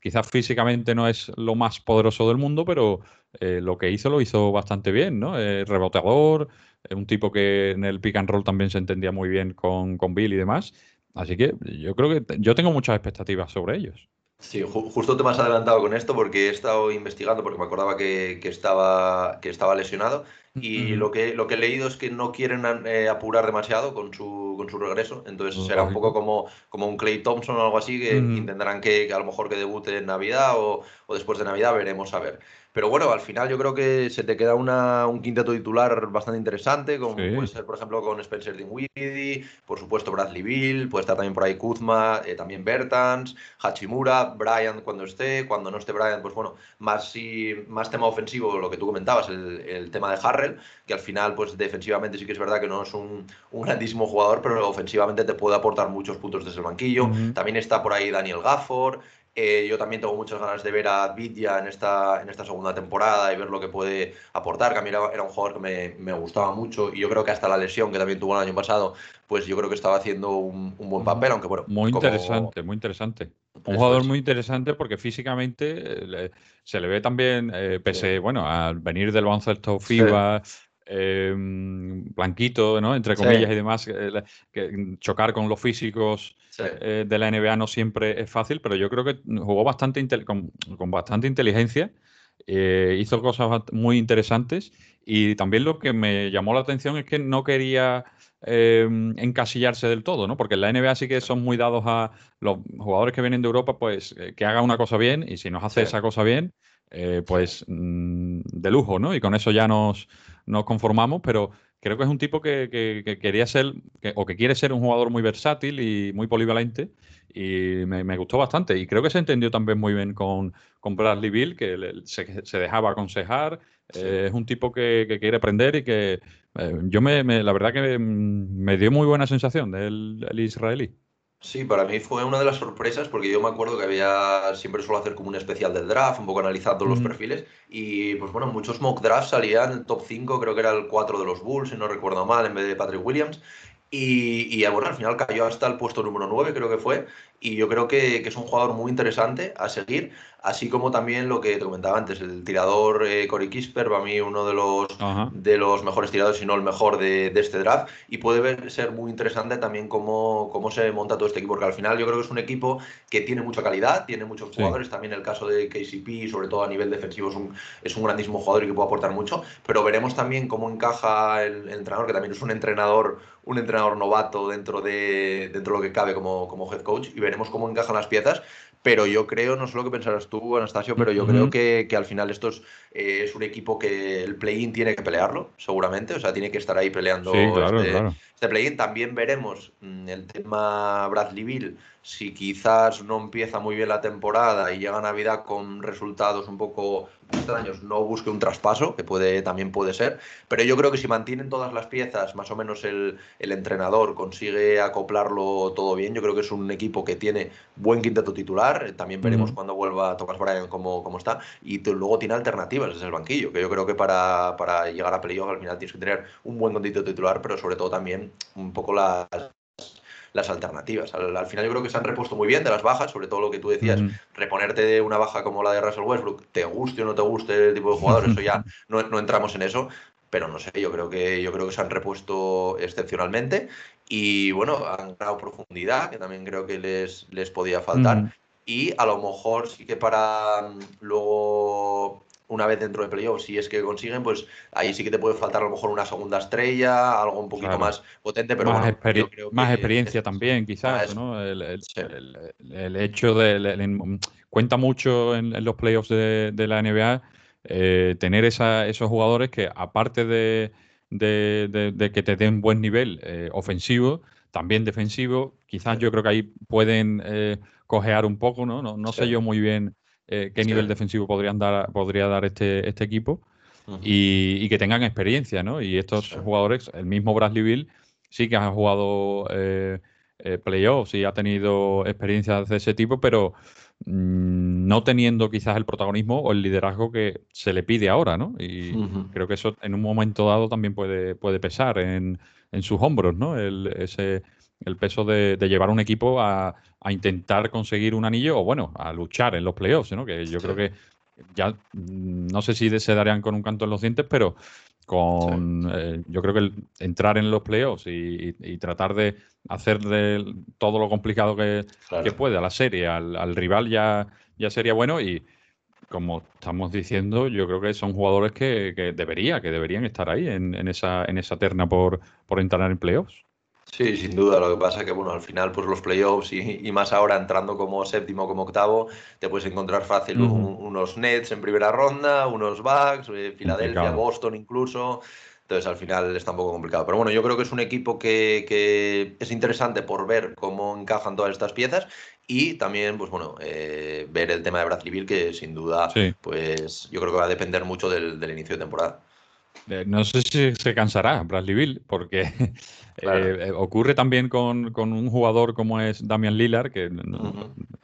D: quizás físicamente no es lo más poderoso del mundo, pero eh, lo que hizo lo hizo bastante bien, ¿no? reboteador, un tipo que en el pick and roll también se entendía muy bien con, con Bill y demás. Así que yo creo que yo tengo muchas expectativas sobre ellos.
C: Sí, justo te me has adelantado con esto porque he estado investigando porque me acordaba que, estaba, que estaba lesionado y lo, que, lo que he leído es que no quieren eh, apurar demasiado con su, con su regreso, entonces será un poco como, como un Clay Thompson o algo así que intentarán que, a lo mejor que debute en Navidad o, o después de Navidad, veremos a ver. Pero bueno, al final yo creo que se te queda una, un quinteto titular bastante interesante, como puede ser, por ejemplo, con Spencer Dinwiddie, por supuesto Bradley Bill, puede estar también por ahí Kuzma, eh, también Bertans, Hachimura, Bryant cuando esté, cuando no esté Bryant, pues bueno, más, si, más tema ofensivo, lo que tú comentabas, el, el, tema de Harrell, que al final, pues defensivamente sí que es verdad que no es un, un grandísimo jugador, pero ofensivamente te puede aportar muchos puntos desde el banquillo. También está por ahí Daniel Gafford, eh, yo también tengo muchas ganas de ver a Vidya en esta, en esta segunda temporada y ver lo que puede aportar, que a mí era, un jugador que me, me, gustaba mucho y yo creo que hasta la lesión que también tuvo el año pasado, pues yo creo que estaba haciendo un, un buen papel, aunque bueno.
D: Muy interesante, muy interesante. Un jugador muy interesante porque físicamente se le ve también, eh, pese, bueno, al venir del baloncesto FIBA, eh, blanquito, ¿no? Entre comillas y demás, que chocar con los físicos eh, de la NBA no siempre es fácil, pero yo creo que jugó bastante con, bastante inteligencia, eh, hizo cosas muy interesantes y también lo que me llamó la atención es que no quería em, encasillarse del todo, ¿no? Porque en la NBA sí que son muy dados a los jugadores que vienen de Europa, pues que hagan una cosa bien y si nos hace esa cosa bien, pues mm, de lujo, ¿no? Y con eso ya nos nos conformamos, pero creo que es un tipo que, quería ser o que quiere ser un jugador muy versátil y muy polivalente y me, gustó bastante. Y creo que se entendió también muy bien con, con Bradley Bill, que se, dejaba aconsejar, eh, es un tipo que, quiere aprender y que eh, yo me, la verdad que me, dio muy buena sensación del israelí.
C: Sí, para mí fue una de las sorpresas porque yo me acuerdo que había, siempre suelo hacer como un especial del draft, un poco analizando los perfiles y pues bueno, muchos mock drafts salían el top 5, creo que era el 4 de los Bulls, si no recuerdo mal, en vez de Patrick Williams. Y, y bueno, al final cayó hasta el puesto número 9, creo que fue. Y yo creo que, que es un jugador muy interesante a seguir así como también lo que te comentaba antes, el tirador eh, Corey Kisper, para mí uno de los, de los mejores tiradores, si no el mejor de, de este draft, y puede ser muy interesante también cómo, cómo se monta todo este equipo, porque al final yo creo que es un equipo que tiene mucha calidad, tiene muchos jugadores, también el caso de KCP, sobre todo a nivel defensivo, es un, es un grandísimo jugador y que puede aportar mucho, pero veremos también cómo encaja el, entrenador, que también es un entrenador, un entrenador novato dentro de, dentro de lo que cabe como, como head coach, y veremos cómo encajan las piezas, pero yo creo, no sé lo que pensarás tú, Anastasio, pero yo creo que, al final esto eh, es, un equipo que el play-in tiene que pelearlo, seguramente, o sea, tiene que estar ahí peleando este, este play-in. También veremos mm, el tema Bradley Bill, si quizás no empieza muy bien la temporada y llega Navidad con resultados un poco extraños, no busque un traspaso, que puede, también puede ser, pero yo creo que si mantienen todas las piezas, más o menos el, entrenador consigue acoplarlo todo bien, yo creo que es un equipo que tiene buen quinteto titular, eh, también veremos cuando vuelva Thomas Bryan cómo, cómo está, y luego tiene alternativas desde el banquillo, que yo creo que para, para llegar a playoff al final tienes que tener un buen quinteto titular, pero sobre todo también un poco las las alternativas. Al, final yo creo que se han repuesto muy bien de las bajas, sobre todo lo que tú decías, reponerte de una baja como la de Russell Westbrook, te guste o no te guste el tipo de jugador, eso ya no, no entramos en eso, pero no sé, yo creo que yo creo que se han repuesto excepcionalmente y bueno, han ganado profundidad, que también creo que les, les podía faltar. Y a lo mejor sí que para mm, luego una vez dentro de playoffs, si es que consiguen, pues ahí sí que te puede faltar a lo mejor una segunda estrella, algo un poquito más potente, pero
D: más, más experiencia también, quizás, ¿no? El, hecho de... cuenta mucho en, los playoffs de, la NBA eh, tener esos jugadores que, aparte de, que te den buen nivel eh, ofensivo, también defensivo, quizás yo creo que ahí pueden eh, cojear un poco, ¿no? No, no sé yo muy bien eh, qué nivel defensivo podrían dar, podría dar este, este equipo y, que tengan experiencia, ¿no? Y estos jugadores, el mismo Bradley Bill, sí que ha jugado eh, eh, playoffs y ha tenido experiencias de ese tipo, pero mm, no teniendo quizás el protagonismo o el liderazgo que se le pide ahora, ¿no? Y creo que eso en un momento dado también puede, puede pesar en, en sus hombros, ¿no? El, ese, el peso de, llevar un equipo a, intentar conseguir un anillo o, bueno, a luchar en los playoffs, ¿no? Que yo creo que ya mm, no sé si se darían con un canto en los dientes, pero con eh, yo creo que el entrar en los playoffs y, tratar de hacer de todo lo complicado que, puede a la serie, al, rival ya, ya sería bueno y como estamos diciendo, yo creo que son jugadores que, debería, que deberían estar ahí en, en, esa, en esa terna por, por entrar en playoffs.
C: Sí, sin duda. Lo que pasa es que, bueno, al final, pues los playoffs y, más ahora entrando como séptimo, como octavo, te puedes encontrar fácil unos Nets en primera ronda, unos Bucks, eh, Filadelfia, Boston incluso. Entonces, al final está un poco complicado. Pero bueno, yo creo que es un equipo que, es interesante por ver cómo encajan todas estas piezas y también, pues bueno, eh, ver el tema de Bradley Bill, que sin duda, pues yo creo que va a depender mucho del, del inicio de temporada.
D: Eh, no sé si se cansará Bradley Bill, porque eh, ocurre también con, un jugador como es Damian Lillard, que,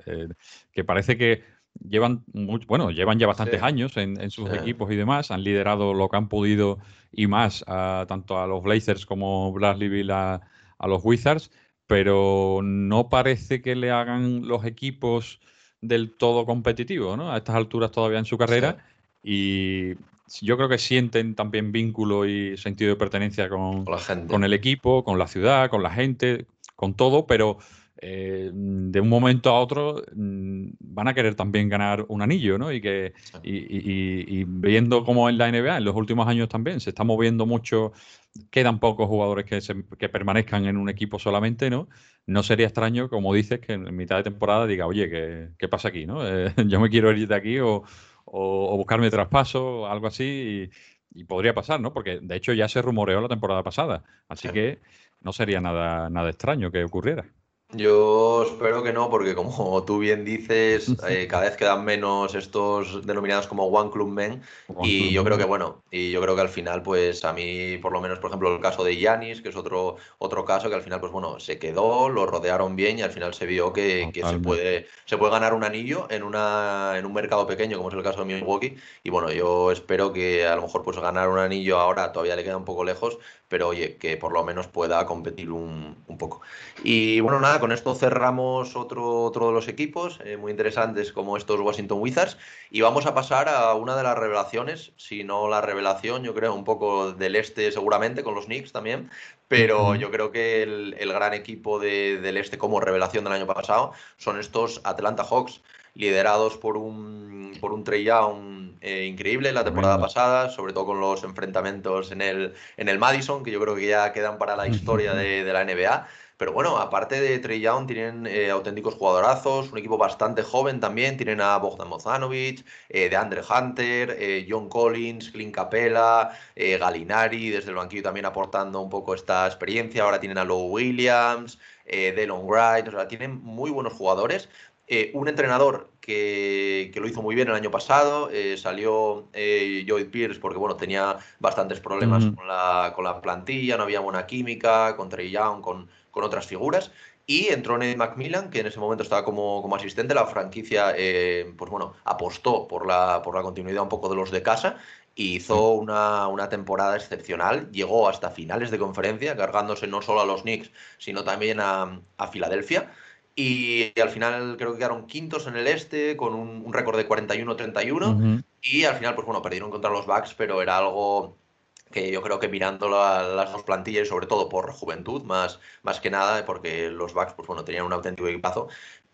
D: eh, que parece que llevan bueno, llevan ya bastantes años en, sus equipos y demás, han liderado lo que han podido y más tanto a los Blazers como Bradley Bill a, los Wizards, pero no parece que le hagan los equipos del todo competitivos, ¿no? A estas alturas todavía en su carrera. Y yo creo que sienten también vínculo y sentido de pertenencia con, con el equipo, con la ciudad, con la gente, con todo, pero eh, de un momento a otro mm, van a querer también ganar un anillo, ¿no? Y que y, viendo como en la NBA en los últimos años también se está moviendo mucho, quedan pocos jugadores que, que permanezcan en un equipo solamente, ¿no? No sería extraño, como dices, que en mitad de temporada diga, oye, ¿qué, qué pasa aquí, no? Eh, yo me quiero ir de aquí o, o, buscarme traspaso, algo así, y, podría pasar, ¿no? Porque de hecho ya se rumoreó la temporada pasada, así que no sería nada, nada extraño que ocurriera.
C: Yo espero que no, porque como tú bien dices, eh, cada vez quedan menos estos denominados como One Club Men. y yo creo que, bueno, y yo creo que al final, pues a mí, por lo menos, por ejemplo, el caso de Yanis, que es otro, otro caso que al final, pues bueno, se quedó, lo rodearon bien y al final se vio que, se, puede, se puede ganar un anillo en, una, en un mercado pequeño, como es el caso de Milwaukee. Y bueno, yo espero que a lo mejor, pues ganar un anillo ahora todavía le queda un poco lejos, pero oye, que por lo menos pueda competir un, poco. Y bueno, nada, con esto cerramos otro, otro de los equipos eh, muy interesantes como estos Washington Wizards. Y vamos a pasar a una de las revelaciones, si no la revelación, yo creo un poco del este seguramente, con los Knicks también, pero yo creo que el, gran equipo del este como revelación del año pasado son estos Atlanta Hawks liderados por un, por un Trey Young eh, increíble la temporada pasada, sobre todo con los enfrentamientos en el, en el Madison, que yo creo que ya quedan para la historia de, la NBA. Pero bueno, aparte de Trey Young, tienen eh, auténticos jugadorazos, un equipo bastante joven también. Tienen a Bogdan Mozanovic, eh, de Andre Hunter, eh, John Collins, Clint Capella, Galinari, desde el banquillo también aportando un poco esta experiencia. Ahora tienen a Lowe Williams, Delon Wright, o sea, tienen muy buenos jugadores. un entrenador que, lo hizo muy bien el año pasado, salió eh, Lloyd Pierce porque bueno, tenía bastantes problemas con, la, con, la, plantilla, no había buena química, con Trey Young, con, con otras figuras. Y entró Nate Macmillan, que en ese momento estaba como, como asistente. La franquicia, eh, pues bueno, apostó por la, por la continuidad un poco de los de casa y hizo una, una, temporada excepcional. Llegó hasta finales de conferencia, cargándose no solo a los Knicks, sino también a, a Filadelfia. Y al final creo que quedaron quintos en el este con un, récord de 41-31. Y al final, pues bueno, perdieron contra los Bucks, pero era algo que yo creo que mirando las dos plantillas y sobre todo por juventud, más, más que nada, porque los Bucks pues bueno, tenían un auténtico equipazo.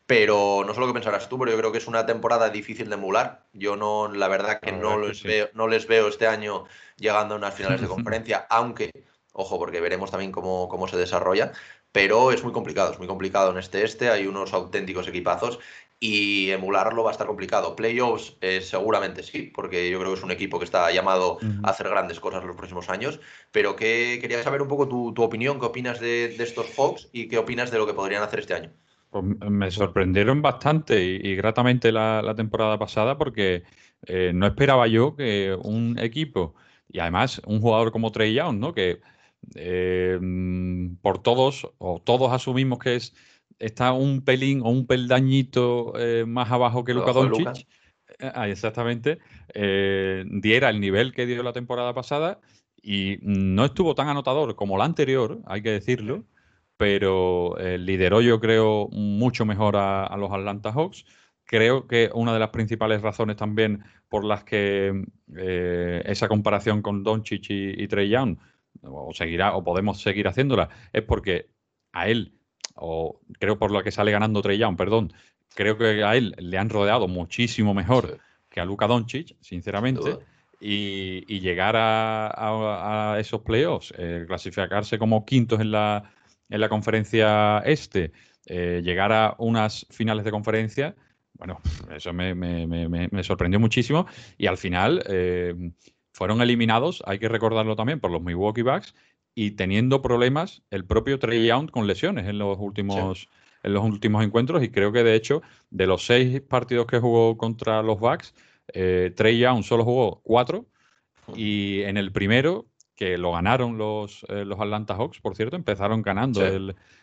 C: Pero no sé lo que pensarás tú, pero yo creo que es una temporada difícil de emular. Yo no, la verdad que no, les veo, no les veo este año llegando a unas finales de conferencia, aunque, ojo, porque veremos también cómo, cómo se desarrolla, pero es muy complicado, es muy complicado en este este, hay unos auténticos equipazos y emularlo va a estar complicado. Playoffs eh, seguramente sí, porque yo creo que es un equipo que está llamado a hacer grandes cosas en los próximos años, pero que quería saber un poco tu, opinión, qué opinas de, estos Hawks y qué opinas de lo que podrían hacer este año.
D: Pues me sorprendieron bastante y, gratamente la, temporada pasada porque eh, no esperaba yo que un equipo y además un jugador como Trey Young, ¿no? que eh, por todos o todos asumimos que es está un pelín o un peldañito eh, más abajo que Luka Doncic. Eh, ah, exactamente. Eh, diera el nivel que dio la temporada pasada y no estuvo tan anotador como la anterior, hay que decirlo, pero lideró yo creo mucho mejor a, los Atlanta Hawks. Creo que una de las principales razones también por las que esa comparación con Doncic y, y Trey Young o seguirá o podemos seguir haciéndola es porque a él o creo por lo que sale ganando Trey Young, perdón, creo que a él le han rodeado muchísimo mejor que a Luka Doncic, sinceramente. Y, llegar a, esos playoffs, eh, clasificarse como quintos en la, en la conferencia este, eh, llegar a unas finales de conferencia, bueno, eso me, sorprendió muchísimo. Y al final eh, fueron eliminados, hay que recordarlo también, por los Milwaukee Bucks y teniendo problemas el propio Trey Young con lesiones en los últimos en los últimos encuentros y creo que de hecho de los seis partidos que jugó contra los Bucks eh, Trey Young solo jugó cuatro y en el primero que lo ganaron los, eh, los Atlanta Hawks, por cierto, empezaron ganando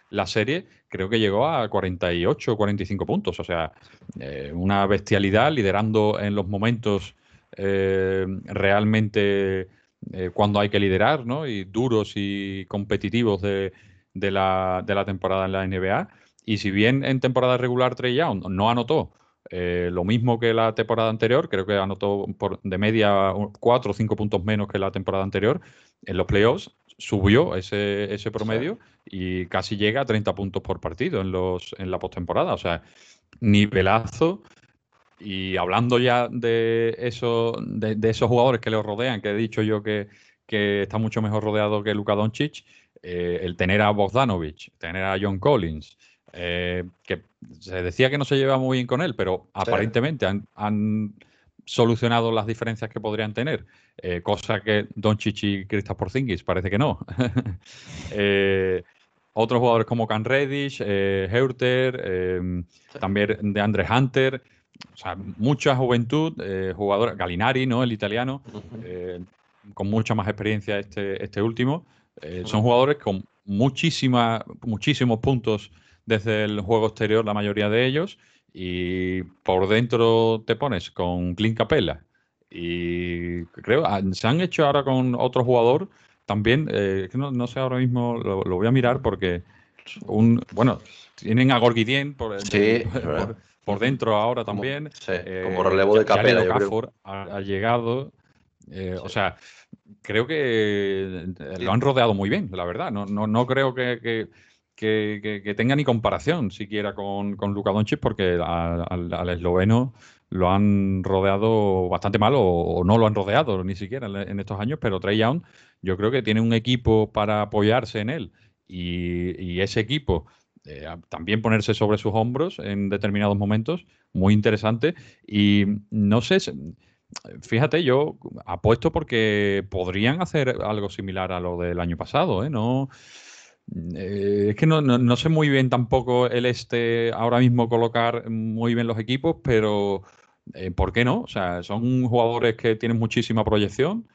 D: la serie, creo que llegó a 48 o 45 puntos, o sea, eh, una bestialidad liderando en los momentos realmente eh, cuando hay que liderar, ¿no? Y duros y competitivos de, la, temporada en la NBA. Y si bien en temporada regular Trey Young no anotó eh, lo mismo que la temporada anterior, creo que anotó por, de media 4 o 5 puntos menos que la temporada anterior, en los playoffs subió ese, ese promedio y casi llega a 30 puntos por partido en, los, en la postemporada. O sea, nivelazo y hablando ya de, eso, de, esos jugadores que le rodean, que he dicho yo que, está mucho mejor rodeado que Luka Doncic, eh, el tener a Bogdanovich, tener a John Collins, eh, que se decía que no se lleva muy bien con él, pero aparentemente han, solucionado las diferencias que podrían tener, eh, cosa que Doncic y Kristaps Porzingis parece que no. otros jugadores como Can Reddish, Heuter, también de Andre Hunter, o sea, mucha juventud, eh, jugador, Galinari, ¿no? El italiano, eh, con mucha más experiencia este, este último. Eh, son jugadores con muchísima, muchísimos puntos desde el juego exterior, la mayoría de ellos, y por dentro te pones con Clint Capella. Y creo, ah, se han hecho ahora con otro jugador también, no, no, sé ahora mismo, lo, voy a mirar porque, un, bueno, tienen a Gorgidien por, sí, por, por dentro ahora también.
C: Eh, como relevo de Capela.
D: Ha, llegado. Eh, o sea, creo que eh, lo han rodeado muy bien, la verdad. No, no, no creo que, que, tenga ni comparación siquiera con, con Luka Doncic porque al, esloveno lo han rodeado bastante mal o, no lo han rodeado ni siquiera en, estos años, pero Trey Young yo creo que tiene un equipo para apoyarse en él y, ese equipo eh, también ponerse sobre sus hombros en determinados momentos, muy interesante. Y no sé, fíjate, yo apuesto porque podrían hacer algo similar a lo del año pasado, ¿eh? No, eh, es que no, sé muy bien tampoco el este ahora mismo colocar muy bien los equipos, pero eh, ¿por qué no? O sea, son jugadores que tienen muchísima proyección,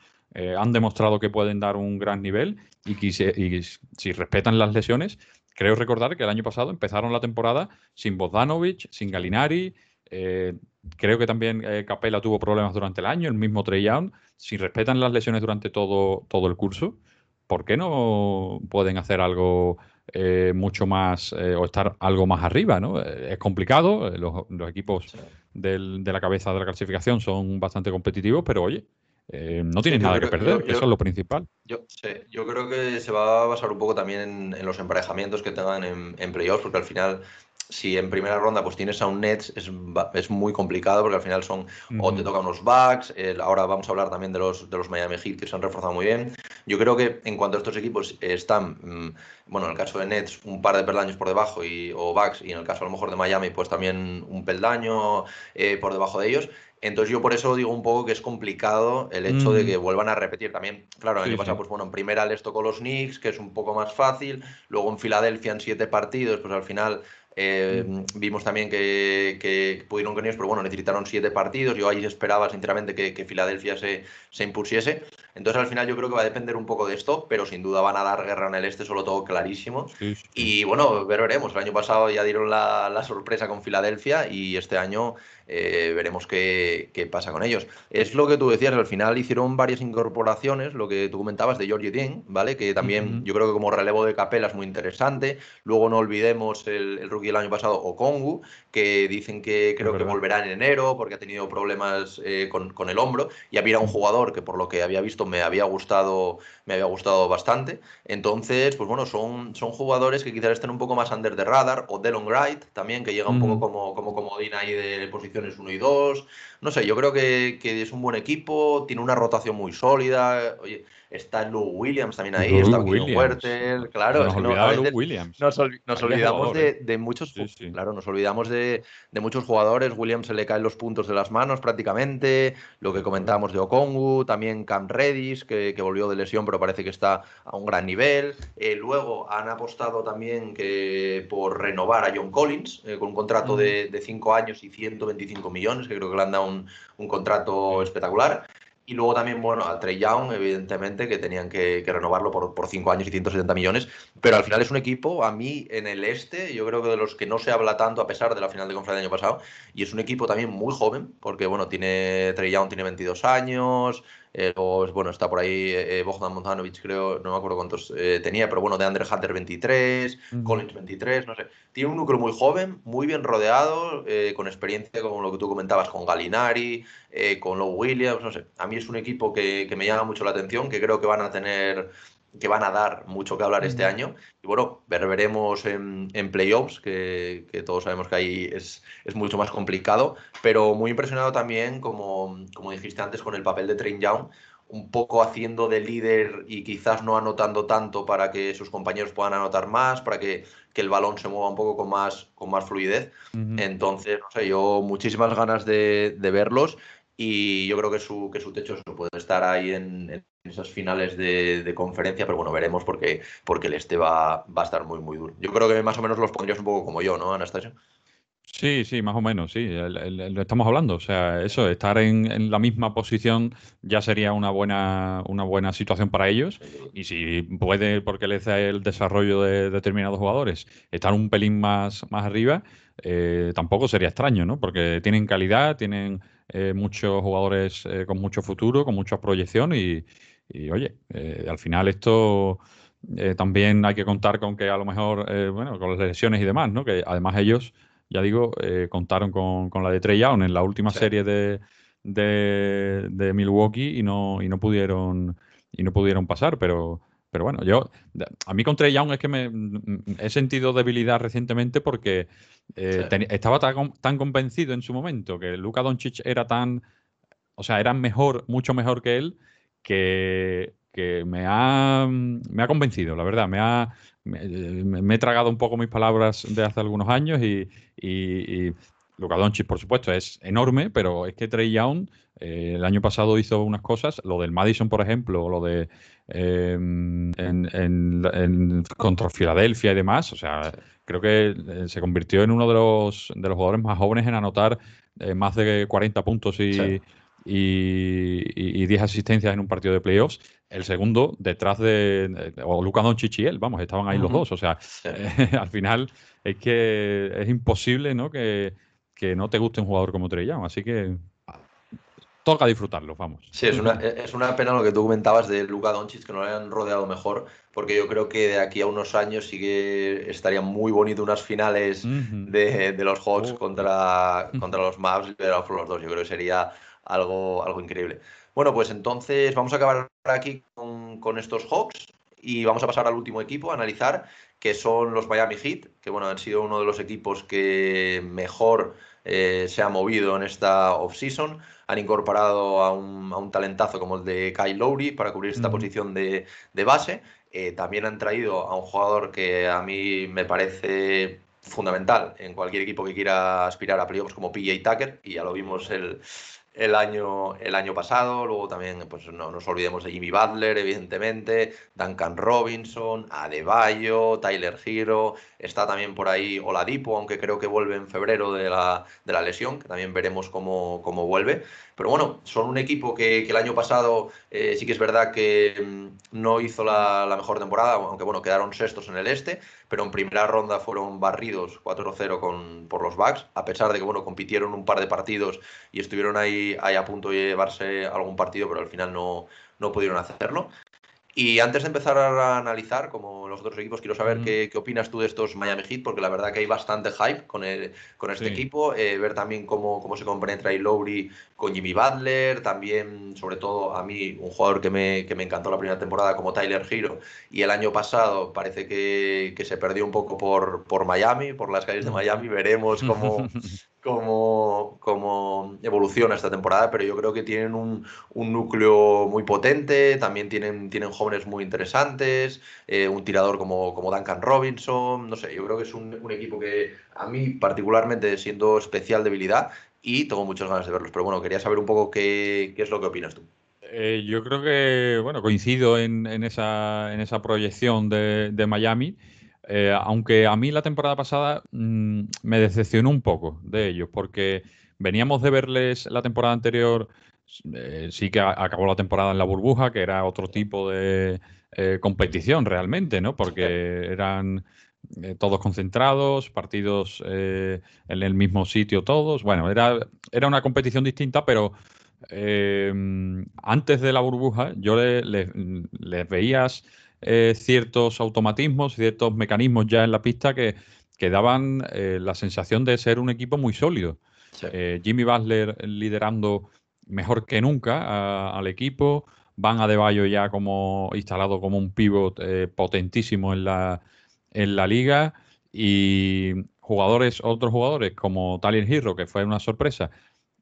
D: han demostrado que pueden dar un gran nivel y, y si respetan las lesiones, creo recordar que el año pasado empezaron la temporada sin Bogdanovic, sin Galinari, creo que también Capella tuvo problemas durante el año, el mismo Trey Young, si respetan las lesiones durante todo, todo el curso ¿por qué no pueden hacer algo eh, mucho más eh, o estar algo más arriba? ¿no? Eh, es complicado, los, equipos de la cabeza de la clasificación son bastante competitivos, pero oye, no tienen nada que perder, eso es lo principal.
C: Yo, yo creo que se va a basar un poco también en, los emparejamientos que tengan en, en playoffs, porque al final si en primera ronda pues tienes a un Nets es, es muy complicado porque al final son o te tocan unos Bucks, ahora vamos a hablar también de los, de los Miami Heat que se han reforzado muy bien. Yo creo que en cuanto a estos equipos están, mm, bueno, en el caso de Nets un par de peldaños por debajo y, o Bucks y en el caso a lo mejor de Miami pues también un peldaño eh, por debajo de ellos. Entonces yo por eso digo un poco que es complicado el hecho de que vuelvan a repetir. También, claro, el año pasado, pues bueno, en primera les tocó los Knicks, que es un poco más fácil. Luego en Filadelfia en siete partidos, pues al final eh, vimos también que, que, pudieron con ellos, pero bueno, necesitaron siete partidos. Yo ahí esperaba, sinceramente, que, Filadelfia se, se, impusiese. Entonces, al final, yo creo que va a depender un poco de esto, pero sin duda van a dar guerra en el este, solo todo clarísimo. Y bueno, veremos. El año pasado ya dieron la, la sorpresa con Filadelfia y este año eh, veremos qué, pasa con ellos. Es lo que tú decías, al final hicieron varias incorporaciones, lo que tú comentabas de George Dean, ¿vale? Que también yo creo que como relevo de Capela es muy interesante. Luego no olvidemos el, rookie del año pasado, Okongu, que dicen que creo que volverá en enero porque ha tenido problemas eh, con, con, el hombro. Y había un jugador que por lo que había visto me había gustado, me había gustado bastante. Entonces, pues bueno, son, son jugadores que quizás estén un poco más under the radar. O Delon Wright también, que llega un poco como, como comodín ahí de posición 1 y 2. No sé, yo creo que, que, es un buen equipo, tiene una rotación muy sólida. Oye, Está Lou Williams también ahí, está Williams. claro.
D: Nos, olvidamos Williams.
C: Nos, olvidamos de, muchos, claro, nos olvidamos de, muchos jugadores. Williams se le caen los puntos de las manos prácticamente. Lo que comentábamos de Okongu, también Cam Redis, que, volvió de lesión, pero parece que está a un gran nivel. Eh, luego han apostado también que por renovar a John Collins eh, con un contrato de 5 años y 125 millones, que creo que le han dado un, un contrato espectacular. Y luego también, bueno, a Trey Young, evidentemente, que tenían que, renovarlo por, por 5 años y 170 millones. Pero al final es un equipo, a mí, en el este, yo creo que de los que no se habla tanto a pesar de la final de conferencia del año pasado. Y es un equipo también muy joven, porque, bueno, tiene Trey Young tiene 22 años, eh, bueno, está por ahí eh, Bogdan Montanovic, creo, no me acuerdo cuántos eh, tenía, pero bueno, de Andre Hunter 23, Collins 23, no sé. Tiene un núcleo muy joven, muy bien rodeado, con experiencia como lo que tú comentabas con Galinari, con Lowe Williams, no sé. A mí es un equipo que, que me llama mucho la atención, que creo que van a tener que van a dar mucho que hablar este año. Y bueno, veremos en, en playoffs, que, todos sabemos que ahí es, es, mucho más complicado, pero muy impresionado también, como, como dijiste antes, con el papel de Train Young, un poco haciendo de líder y quizás no anotando tanto para que sus compañeros puedan anotar más, para que, que el balón se mueva un poco con más, con más fluidez. Entonces, no sé, yo muchísimas ganas de, de verlos y yo creo que su, que su techo puede estar ahí en, esas finales de, conferencia, pero bueno, veremos porque, porque el este va, va a estar muy, muy duro. Yo creo que más o menos los pondrías un poco como yo, ¿no, Anastasia?
D: Sí, sí, más o menos, sí, lo estamos hablando. O sea, eso, estar en, la misma posición ya sería una buena, una buena situación para ellos. Y si puede, porque les da el desarrollo de determinados jugadores, estar un pelín más, más arriba, eh, tampoco sería extraño, ¿no? Porque tienen calidad, tienen eh, muchos jugadores eh, con mucho futuro, con mucha proyección y, oye, eh, al final esto también hay que contar con que a lo mejor, bueno, con las lesiones y demás, ¿no? Que además ellos, ya digo, contaron con, la de Trey Young en la última serie de, de, Milwaukee y no, y no pudieron y no pudieron pasar, pero pero bueno, yo, a mí con Trey Young es que me he sentido debilidad recientemente porque eh, estaba tan, convencido en su momento que Luka Doncic era tan, o sea, era mejor, mucho mejor que él, que, que me ha, me ha convencido, la verdad. Me, ha, me, he tragado un poco mis palabras de hace algunos años y, y, y Luka Doncic, por supuesto, es enorme, pero es que Trey Young eh, el año pasado hizo unas cosas, lo del Madison, por ejemplo, o lo de em, en, contra Filadelfia y demás. O sea, creo que eh, se convirtió en uno de los, de los jugadores más jóvenes en anotar eh, más de 40 puntos y, y, 10 asistencias en un partido de playoffs. El segundo, detrás de, o Luka Doncic y él, vamos, estaban ahí los dos. O sea, al final es que es imposible ¿no? Que, que no te guste un jugador como Trey. Así que toca disfrutarlo, vamos.
C: Sí, es una, es una pena lo que tú comentabas de Luka Doncic, que no le han rodeado mejor, porque yo creo que de aquí a unos años sí que estaría muy bonito unas finales de, los Hawks oh. contra, contra los Mavs y los dos. Yo creo que sería algo, algo increíble. Bueno, pues entonces vamos a acabar aquí con, con estos Hawks y vamos a pasar al último equipo a analizar, que son los Miami Heat, que bueno, han sido uno de los equipos que mejor eh, se ha movido en esta offseason. Han incorporado a un, talentazo como el de Kyle Lowry para cubrir esta posición de, base. Eh, también han traído a un jugador que a mí me parece fundamental en cualquier equipo que quiera aspirar a playoffs como PJ Tucker, y ya lo vimos el, el año, el año pasado. Luego también, pues no nos olvidemos de Jimmy Butler, evidentemente, Duncan Robinson, Adebayo, Tyler Hero. Está también por ahí Oladipo, aunque creo que vuelve en febrero de la, de la lesión, que también veremos cómo, cómo vuelve. Pero bueno, son un equipo que, que el año pasado eh, sí que es verdad que mm, no hizo la, la, mejor temporada, aunque bueno, quedaron sextos en el este, pero en primera ronda fueron barridos 4-0 con, por los Bucks, a pesar de que bueno, compitieron un par de partidos y estuvieron ahí, ahí a punto de llevarse algún partido, pero al final no, no pudieron hacerlo. Y antes de empezar a analizar, como los otros equipos, quiero saber qué, qué, opinas tú de estos Miami Heat, porque la verdad que hay bastante hype con, el, con este equipo. Eh, ver también cómo, cómo se compenetra y Lowry con Jimmy Butler. También, sobre todo, a mí, un jugador que me, que me encantó la primera temporada como Tyler Hero. Y el año pasado parece que, que se perdió un poco por, por Miami, por las calles de Miami. Veremos cómo, cómo, cómo, evoluciona esta temporada, pero yo creo que tienen un, un núcleo muy potente, también tienen, tienen jóvenes muy interesantes, eh, un tirador como, como Duncan Robinson, no sé, yo creo que es un, equipo que a mí particularmente siendo especial debilidad y tengo muchas ganas de verlos, pero bueno, quería saber un poco qué, qué es lo que opinas tú.
D: Eh, yo creo que, bueno, coincido en, esa, en esa proyección de, de Miami. Eh, aunque a mí la temporada pasada mmm, me decepcionó un poco de ellos, porque veníamos de verles la temporada anterior, eh, sí que acabó la temporada en la burbuja, que era otro tipo de eh, competición realmente, ¿no? Porque eran eh, todos concentrados, partidos en el mismo sitio todos. Bueno, era, era una competición distinta, pero antes de la burbuja yo les le, le veías ciertos automatismos, ciertos mecanismos ya en la pista que, que daban la sensación de ser un equipo muy sólido. Sí. Jimmy Butler liderando mejor que nunca al equipo, Van Adebayo ya como instalado como un pivot eh, potentísimo en la, en la liga y jugadores, otros jugadores como Tyler Hero, que fue una sorpresa,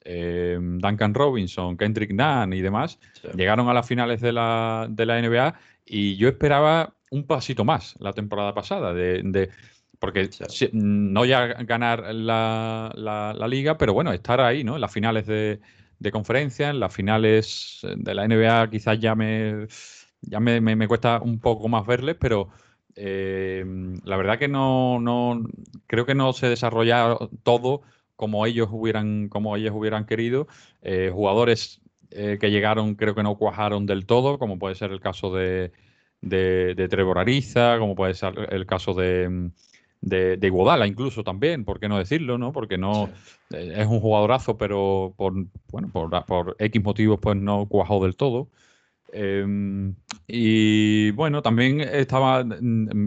D: eh, Duncan Robinson, Kendrick Nunn y demás, sí. llegaron a las finales de la, de la NBA y yo esperaba un pasito más la temporada pasada, de, de porque sí. no ya ganar la, la, la, liga, pero bueno, estar ahí, ¿no? En las finales de, de, conferencia, en las finales de la NBA quizás ya me, ya me, me, cuesta un poco más verles, pero eh, la verdad que no, no, creo que no se desarrolla todo como ellos hubieran, como ellos hubieran querido. Eh, jugadores eh, que llegaron creo que no cuajaron del todo, como puede ser el caso de, de, de Trevor Ariza, como puede ser el caso de, de, de Iguodala incluso también, ¿por qué no decirlo? ¿no? Porque no sí. eh, es un jugadorazo, pero por, bueno, por, por X motivos pues no cuajó del todo. Eh, y bueno, también estaba,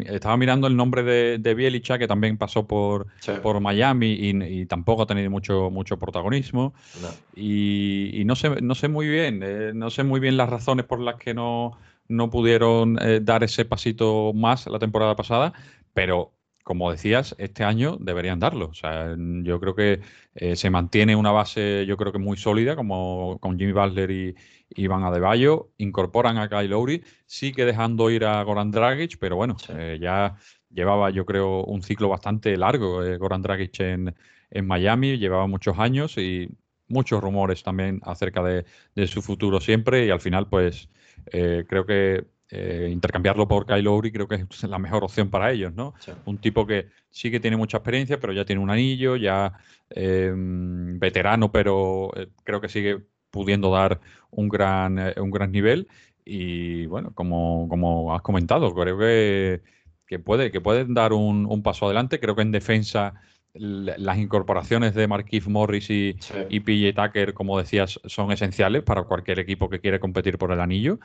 D: estaba mirando el nombre de, de Bielicha, que también pasó por, sí. por Miami y, y, tampoco ha tenido mucho, mucho protagonismo. No. Y, y, no, sé, no sé muy bien, eh, no sé muy bien las razones por las que no, no pudieron eh, dar ese pasito más la temporada pasada, pero como decías, este año deberían darlo. O sea, yo creo que eh, se mantiene una base, yo creo que muy sólida, como con Jimmy Butler y, Iván Adebayo. Incorporan a Kyle Lowry, sigue dejando ir a Goran Dragic, pero bueno, eh, ya llevaba, yo creo, un ciclo bastante largo eh, Goran Dragic en, en, Miami, llevaba muchos años y muchos rumores también acerca de, de su futuro siempre y al final, pues, creo que eh, intercambiarlo por Kyle Lowry creo que es la mejor opción para ellos, ¿no? Un tipo que sí que tiene mucha experiencia, pero ya tiene un anillo, ya em, veterano, pero eh, creo que sigue pudiendo dar un gran, eh, un gran nivel. Y bueno, como, como has comentado, creo que, que, puede, que pueden dar un, paso adelante. Creo que en defensa las incorporaciones de Marquise Morris y, y PJ Tucker, como decías, son esenciales para cualquier equipo que quiere competir por el anillo.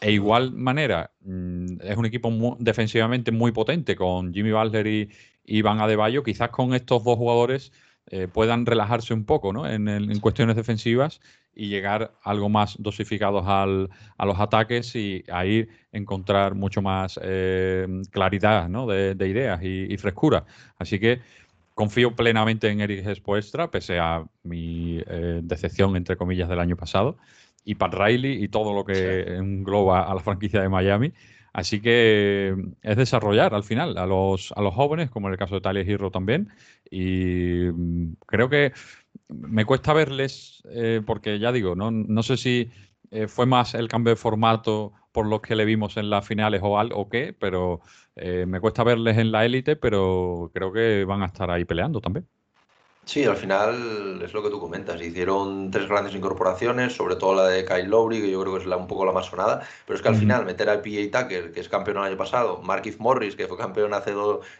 D: E igual manera, mm, es un equipo defensivamente muy potente con Jimmy Butler y, Iván Adebayo. Quizás con estos dos jugadores eh, puedan relajarse un poco ¿no? en, cuestiones defensivas y llegar algo más dosificados al, a los ataques y ahí encontrar mucho más eh, claridad ¿no? de, ideas y, frescura. Así que confío plenamente en Eric Espoestra, pese a mi eh, decepción, entre comillas, del año pasado y Pat Riley y todo lo que engloba a la franquicia de Miami. Así que es desarrollar al final a los, a los jóvenes, como en el caso de Talia Hero también. Y mm, creo que me cuesta verles, eh, porque ya digo, no, no sé si eh, fue más el cambio de formato por lo que le vimos en las finales o, al, o qué, pero eh, me cuesta verles en la élite, pero creo que van a estar ahí peleando también.
C: Sí, al final es lo que tú comentas. Hicieron tres grandes incorporaciones, sobre todo la de Kyle Lowry, que yo creo que es la, un poco la más sonada. Pero es que al final meter al PA Tucker, que es campeón el año pasado, Marquis Morris, que fue campeón hace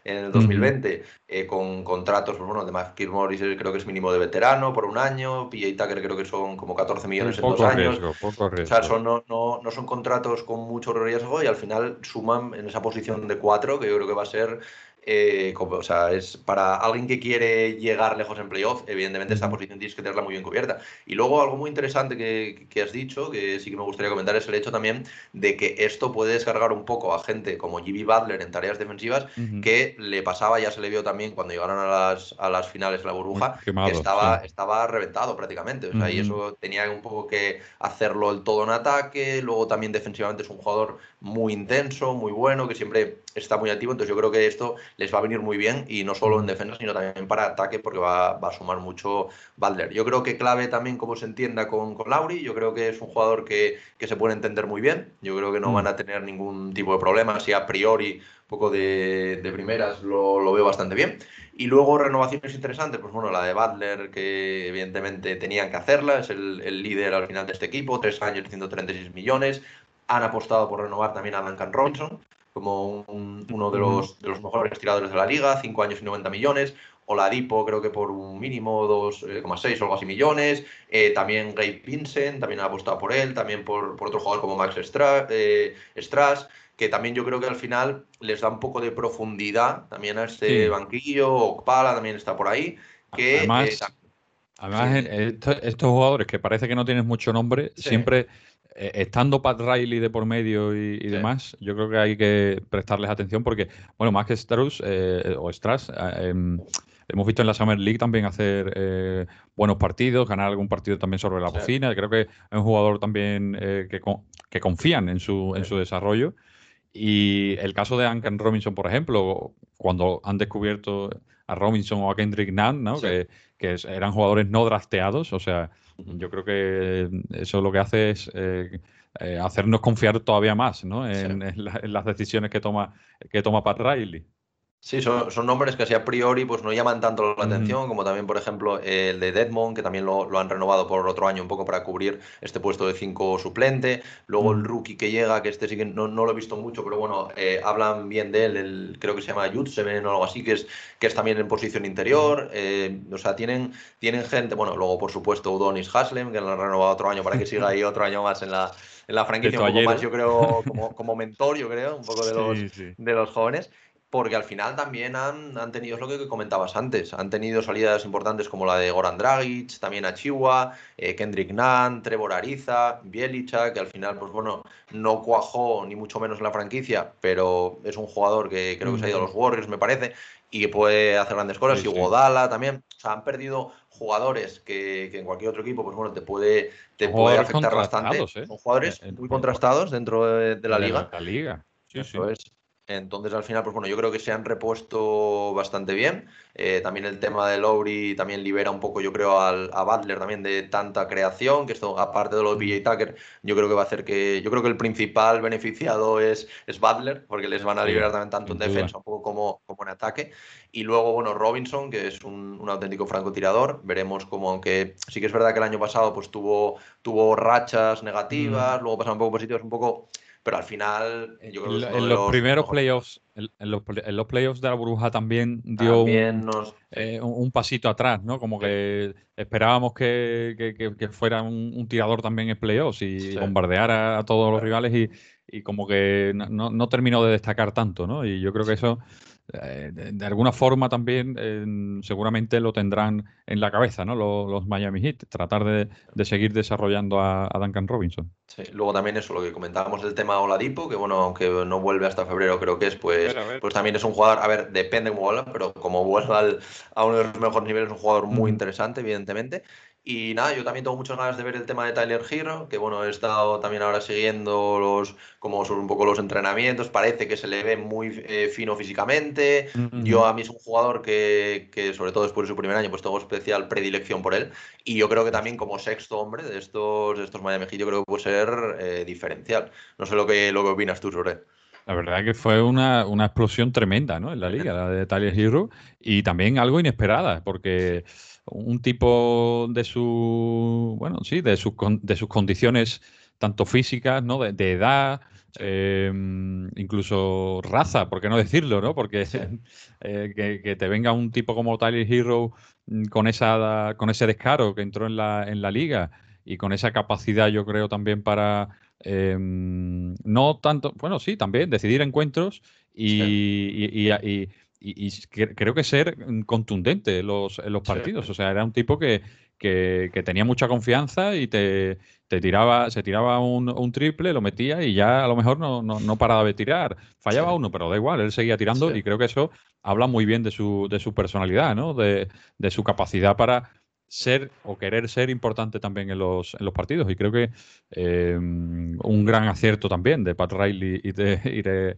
C: en el 2020, eh, con contratos, pues bueno, de Marquis Morris creo que es mínimo de veterano por un año, PA Tucker creo que son como 14 millones en dos años.
D: Poco
C: riesgo. O sea, son, no, no, no son contratos con mucho riesgo y al final suman en esa posición de cuatro, que yo creo que va a ser eh, o sea, es para alguien que quiere llegar lejos en playoff, evidentemente esta posición tienes que tenerla muy bien cubierta. Y luego algo muy interesante que, que, has dicho, que sí que me gustaría comentar, es el hecho también de que esto puede descargar un poco a gente como Jimmy Butler en tareas defensivas, que le pasaba, ya se le vio también cuando llegaron a las, a las finales de la burbuja, que estaba, estaba reventado prácticamente. O sea, y eso tenía un poco que hacerlo el todo en ataque, luego también defensivamente es un jugador muy intenso, muy bueno, que siempre está muy activo. Entonces yo creo que esto les va a venir muy bien y no solo en defensa, sino también para ataque porque va, a sumar mucho Balder. Yo creo que clave también como se entienda con, con Lauri, yo creo que es un jugador que, se puede entender muy bien, yo creo que no mm. van a tener ningún tipo de problema, si a priori poco de, primeras lo, veo bastante bien. Y luego renovaciones interesantes, pues bueno, la de Butler, que evidentemente tenían que hacerla, es el, el líder al final de este equipo, tres años, 136 millones. Han apostado por renovar también a Duncan Robinson, como uno de los, de los mejores tiradores de la liga, 5 años y 90 millones. Oladipo creo que por un mínimo 2,6 eh, o algo así millones. Eh, también Gabe Vincent, también ha apostado por él. También por, por otro jugador como Max eh, Strass, que también yo creo que al final les da un poco de profundidad también a este banquillo. Okpala también está por ahí. Que,
D: además, estos, jugadores que parece que no tienes mucho nombre, siempre eh, estando Pat Riley de por medio y, demás, yo creo que hay que prestarles atención porque, bueno, más que Strauss eh, o Strass, eh, em, hemos visto en la Summer League también hacer buenos partidos, ganar algún partido también sobre la bocina. Creo que es un jugador también que, que, confían en su, en su desarrollo. Y el caso de Ankan Robinson, por ejemplo, cuando han descubierto a Robinson o a Kendrick Nunn, ¿no? que, que eran jugadores no drafteados, o sea, yo creo que eso lo que hace es eh, eh, hacernos confiar todavía más ¿no? en, las decisiones que toma, que toma Pat Riley.
C: Sí, son, son, nombres que así a priori pues no llaman tanto la atención, como también, por ejemplo, el de Deadmond, que también lo, lo, han renovado por otro año un poco para cubrir este puesto de 5 suplente. Luego el rookie que llega, que este sí que no, no lo he visto mucho, pero bueno, eh, hablan bien de él, el, creo que se llama Jutsemen o algo así, que es, que es también en posición interior. Eh, o sea, tienen, tienen gente, bueno, luego por supuesto Udonis Haslem, que lo han renovado otro año para que siga ahí otro año más en la, en la franquicia, un poco más, yo creo, como, como mentor, yo creo, un poco de los, de los jóvenes. Porque al final también han, han tenido, es lo que comentabas antes, han tenido salidas importantes como la de Goran Dragic, también Achiwa, eh, Kendrick Nunn, Trevor Ariza, Bielicha, que al final, pues bueno, no cuajó ni mucho menos en la franquicia, pero es un jugador que creo que se ha ido a los Warriors, me parece, y que puede hacer grandes cosas, y Godala también, o sea, han perdido jugadores que, en cualquier otro equipo, pues bueno, te puede, te puede afectar bastante. ¿eh? Son jugadores muy contrastados dentro de, la liga.
D: La liga. Sí,
C: sí. Es. Entonces, al final, pues bueno, yo creo que se han repuesto bastante bien. Eh, también el tema de Lowry también libera un poco, yo creo, al, a Butler también de tanta creación, que esto, aparte de lo de PJ Tucker, yo creo que va a hacer que. Yo creo que el principal beneficiado es, es Butler, porque les van a liberar también tanto en defensa un poco como, como en ataque. Y luego, bueno, Robinson, que es un, un, auténtico francotirador. Veremos cómo, aunque sí que es verdad que el año pasado pues tuvo, tuvo rachas negativas, luego pasaron un poco positivos, un poco pero al final
D: eh, yo creo que en los, primeros playoffs en, los, playoffs de la burbuja también dio eh, un, pasito atrás no como que esperábamos que, fuera un, tirador también en playoffs y bombardeara a todos los rivales y, como que no, no, terminó de destacar tanto no y yo creo que eso eh, de, alguna forma también seguramente lo tendrán en la cabeza, ¿no? Los, Miami Heat, tratar de, seguir desarrollando a, Duncan Robinson.
C: Sí, luego también eso, lo que comentábamos del tema Oladipo, que bueno, aunque no vuelve hasta febrero, creo que es, pues, pues también es un jugador, a ver, depende cómo vuelva, pero como vuelva a uno de los mejores niveles, es un jugador muy interesante, evidentemente. Y nada, yo también tengo muchas ganas de ver el tema de Tyler Hero, que bueno, he estado también ahora siguiendo los, como son un poco los entrenamientos, parece que se le ve muy eh, fino físicamente. Yo a mí es un jugador que, que, sobre todo después de su primer año, pues tengo especial predilección por él. Y yo creo que también como sexto hombre de estos, de estos Miami Heat, yo creo que puede ser eh, diferencial. No sé lo que, lo que opinas tú sobre él.
D: La verdad que fue una, una, explosión tremenda ¿no? en la liga, la de Tyler Hero, y también algo inesperada, porque un tipo de su, bueno, sí, de sus, de sus condiciones tanto físicas, ¿no? De, edad, em, incluso raza, por qué no decirlo, ¿no? Porque eh, que, te venga un tipo como Tyler Hero mm, con, esa, con ese descaro que entró en la, en la liga y con esa capacidad, yo creo, también para, em, no tanto, bueno, sí, también decidir encuentros y, y y, creo que ser contundente en los, los partidos. O sea, era un tipo que, que, tenía mucha confianza y te, te tiraba, se tiraba un, un, triple, lo metía y ya a lo mejor no, no, no paraba de tirar. Fallaba uno, pero da igual, él seguía tirando y creo que eso habla muy bien de su, de su personalidad, ¿no? De, de su capacidad para ser o querer ser importante también en los, en los partidos. Y creo que eh, un gran acierto también de Pat Riley y de, y de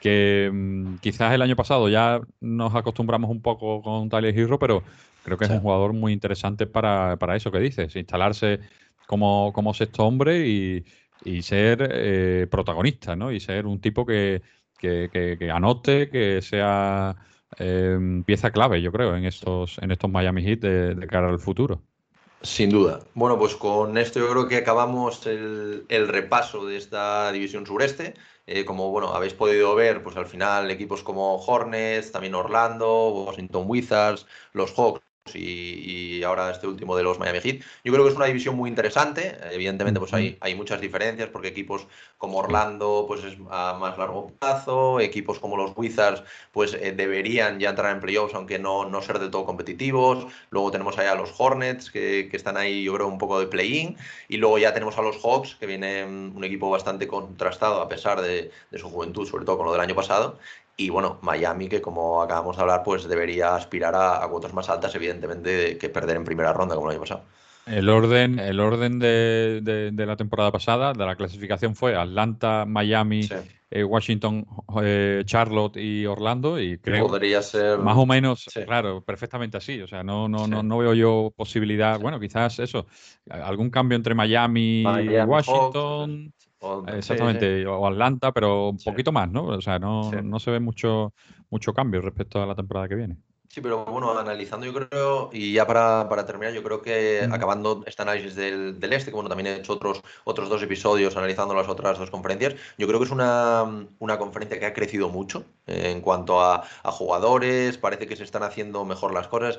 D: que mm, quizás el año pasado ya nos acostumbramos un poco con Tyler Hero, pero creo que es un jugador muy interesante para, eso que dices, instalarse como, como sexto hombre y, ser eh, protagonista, ¿no? Y ser un tipo que, que, anote, que sea eh, pieza clave, yo creo, en estos, en estos Miami Heat de, cara al futuro.
C: Sin duda. Bueno, pues con esto yo creo que acabamos el, repaso de esta división sureste. Eh, como bueno, habéis podido ver, pues al final equipos como Hornets, también Orlando, Washington Wizards, los Hawks y, ahora este último de los Miami Heat. Yo creo que es una división muy interesante. Evidentemente, pues hay, hay muchas diferencias porque equipos como Orlando, pues es a más largo plazo. Equipos como los Wizards, pues eh, deberían ya entrar en playoffs, aunque no, no ser de todo competitivos. Luego tenemos allá a los Hornets, que, que están ahí, yo creo, un poco de play-in. Y luego ya tenemos a los Hawks, que viene un equipo bastante contrastado a pesar de, de su juventud, sobre todo con lo del año pasado. Y bueno, Miami, que como acabamos de hablar, pues debería aspirar a, cuotas más altas, evidentemente, que perder en primera ronda, como el año pasado.
D: El orden, el orden de, la temporada pasada, de la clasificación fue Atlanta, Miami, eh, Washington, eh, Charlotte y Orlando. Y creo
C: podría ser
D: más o menos, claro, perfectamente así. O sea, no, no, no, no veo yo posibilidad. Bueno, quizás eso, algún cambio entre Miami, y Washington. Exactamente, o Atlanta, pero un poquito más, ¿no? O sea, no, no se ve mucho, mucho cambio respecto a la temporada que viene.
C: Sí, pero bueno, analizando yo creo, y ya para, para terminar, yo creo que acabando este análisis del, del, este, que bueno, también he hecho otros, otros dos episodios analizando las otras dos conferencias, yo creo que es una, una conferencia que ha crecido mucho eh, en cuanto a, a, jugadores, parece que se están haciendo mejor las cosas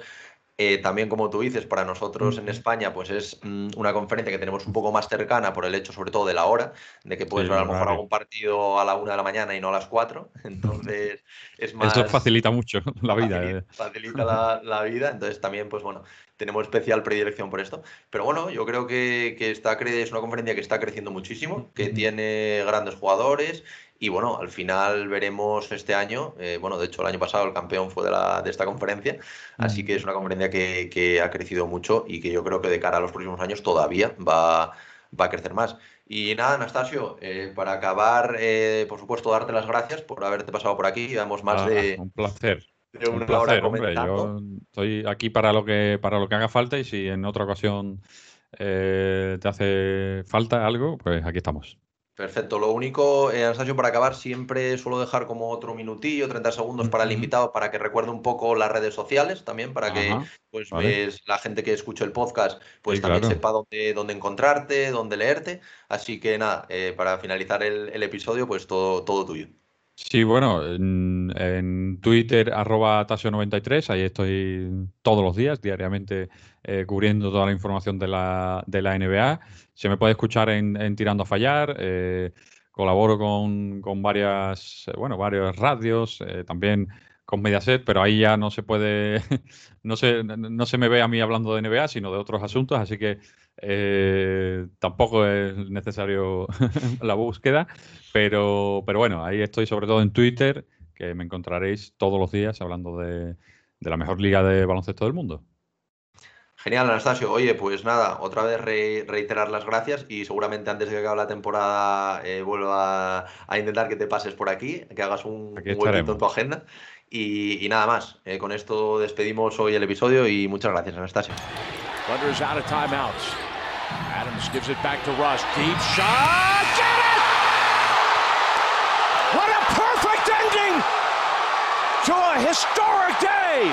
C: Eh, también, como tú dices, para nosotros en España, pues es mm, una conferencia que tenemos un poco más cercana por el hecho, sobre todo, de la hora, de que puedes ver a lo mejor algún partido a la una de la mañana y no a las cuatro. Entonces, es más.
D: Eso facilita mucho la vida.
C: Facilita, eh. facilita la, la, vida. Entonces, también, pues bueno, tenemos especial predilección por esto. Pero bueno, yo creo que, que está, es una conferencia que está creciendo muchísimo, que tiene grandes jugadores y bueno, al final veremos este año, eh, bueno, de hecho el año pasado el campeón fue de, la, de esta conferencia, así que es una conferencia que, que, ha crecido mucho y que yo creo que de cara a los próximos años todavía va, va a crecer más. Y nada, Anastasio, eh, para acabar, eh, por supuesto, darte las gracias por haberte pasado por aquí. Llevamos más
D: ah,
C: de...
D: Un placer. De una un placer, hora hombre, yo estoy aquí para lo que para lo que haga falta y si en otra ocasión te hace falta algo, pues aquí estamos.
C: Perfecto. Lo único, eh, Anastasio, para acabar, siempre suelo dejar como otro minutillo, 30 segundos para el invitado, para que recuerde un poco las redes sociales también, para que pues ves, la gente que escucha el podcast pues también sepa dónde, dónde encontrarte, dónde leerte. Así que nada, eh, para finalizar el, el, episodio, pues todo, todo tuyo.
D: Sí, bueno, en, Twitter, arroba Tasio93, ahí estoy todos los días, diariamente, eh, cubriendo toda la información de la, de la NBA. Se me puede escuchar en, Tirando a Fallar, eh, colaboro con, con, varias, eh, bueno, varios radios, también con Mediaset, pero ahí ya no se puede, no se, no se me ve a mí hablando de NBA, sino de otros asuntos, así que eh, tampoco es necesario la búsqueda, pero, pero bueno, ahí estoy sobre todo en Twitter, que me encontraréis todos los días hablando de, la mejor liga de baloncesto del mundo.
C: Genial, Anastasio. Oye, pues nada, otra vez reiterar las gracias y seguramente antes de que acabe la temporada eh, vuelvo a, intentar que te pases por aquí, que hagas un, un huequito en tu agenda. Y, y nada más, eh, con esto despedimos hoy el episodio y muchas gracias, timeouts. Adams gives it back to Rush. Deep shot. Get it! What a perfect ending to a historic day.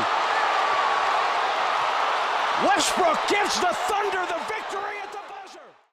C: Westbrook gives the Thunder.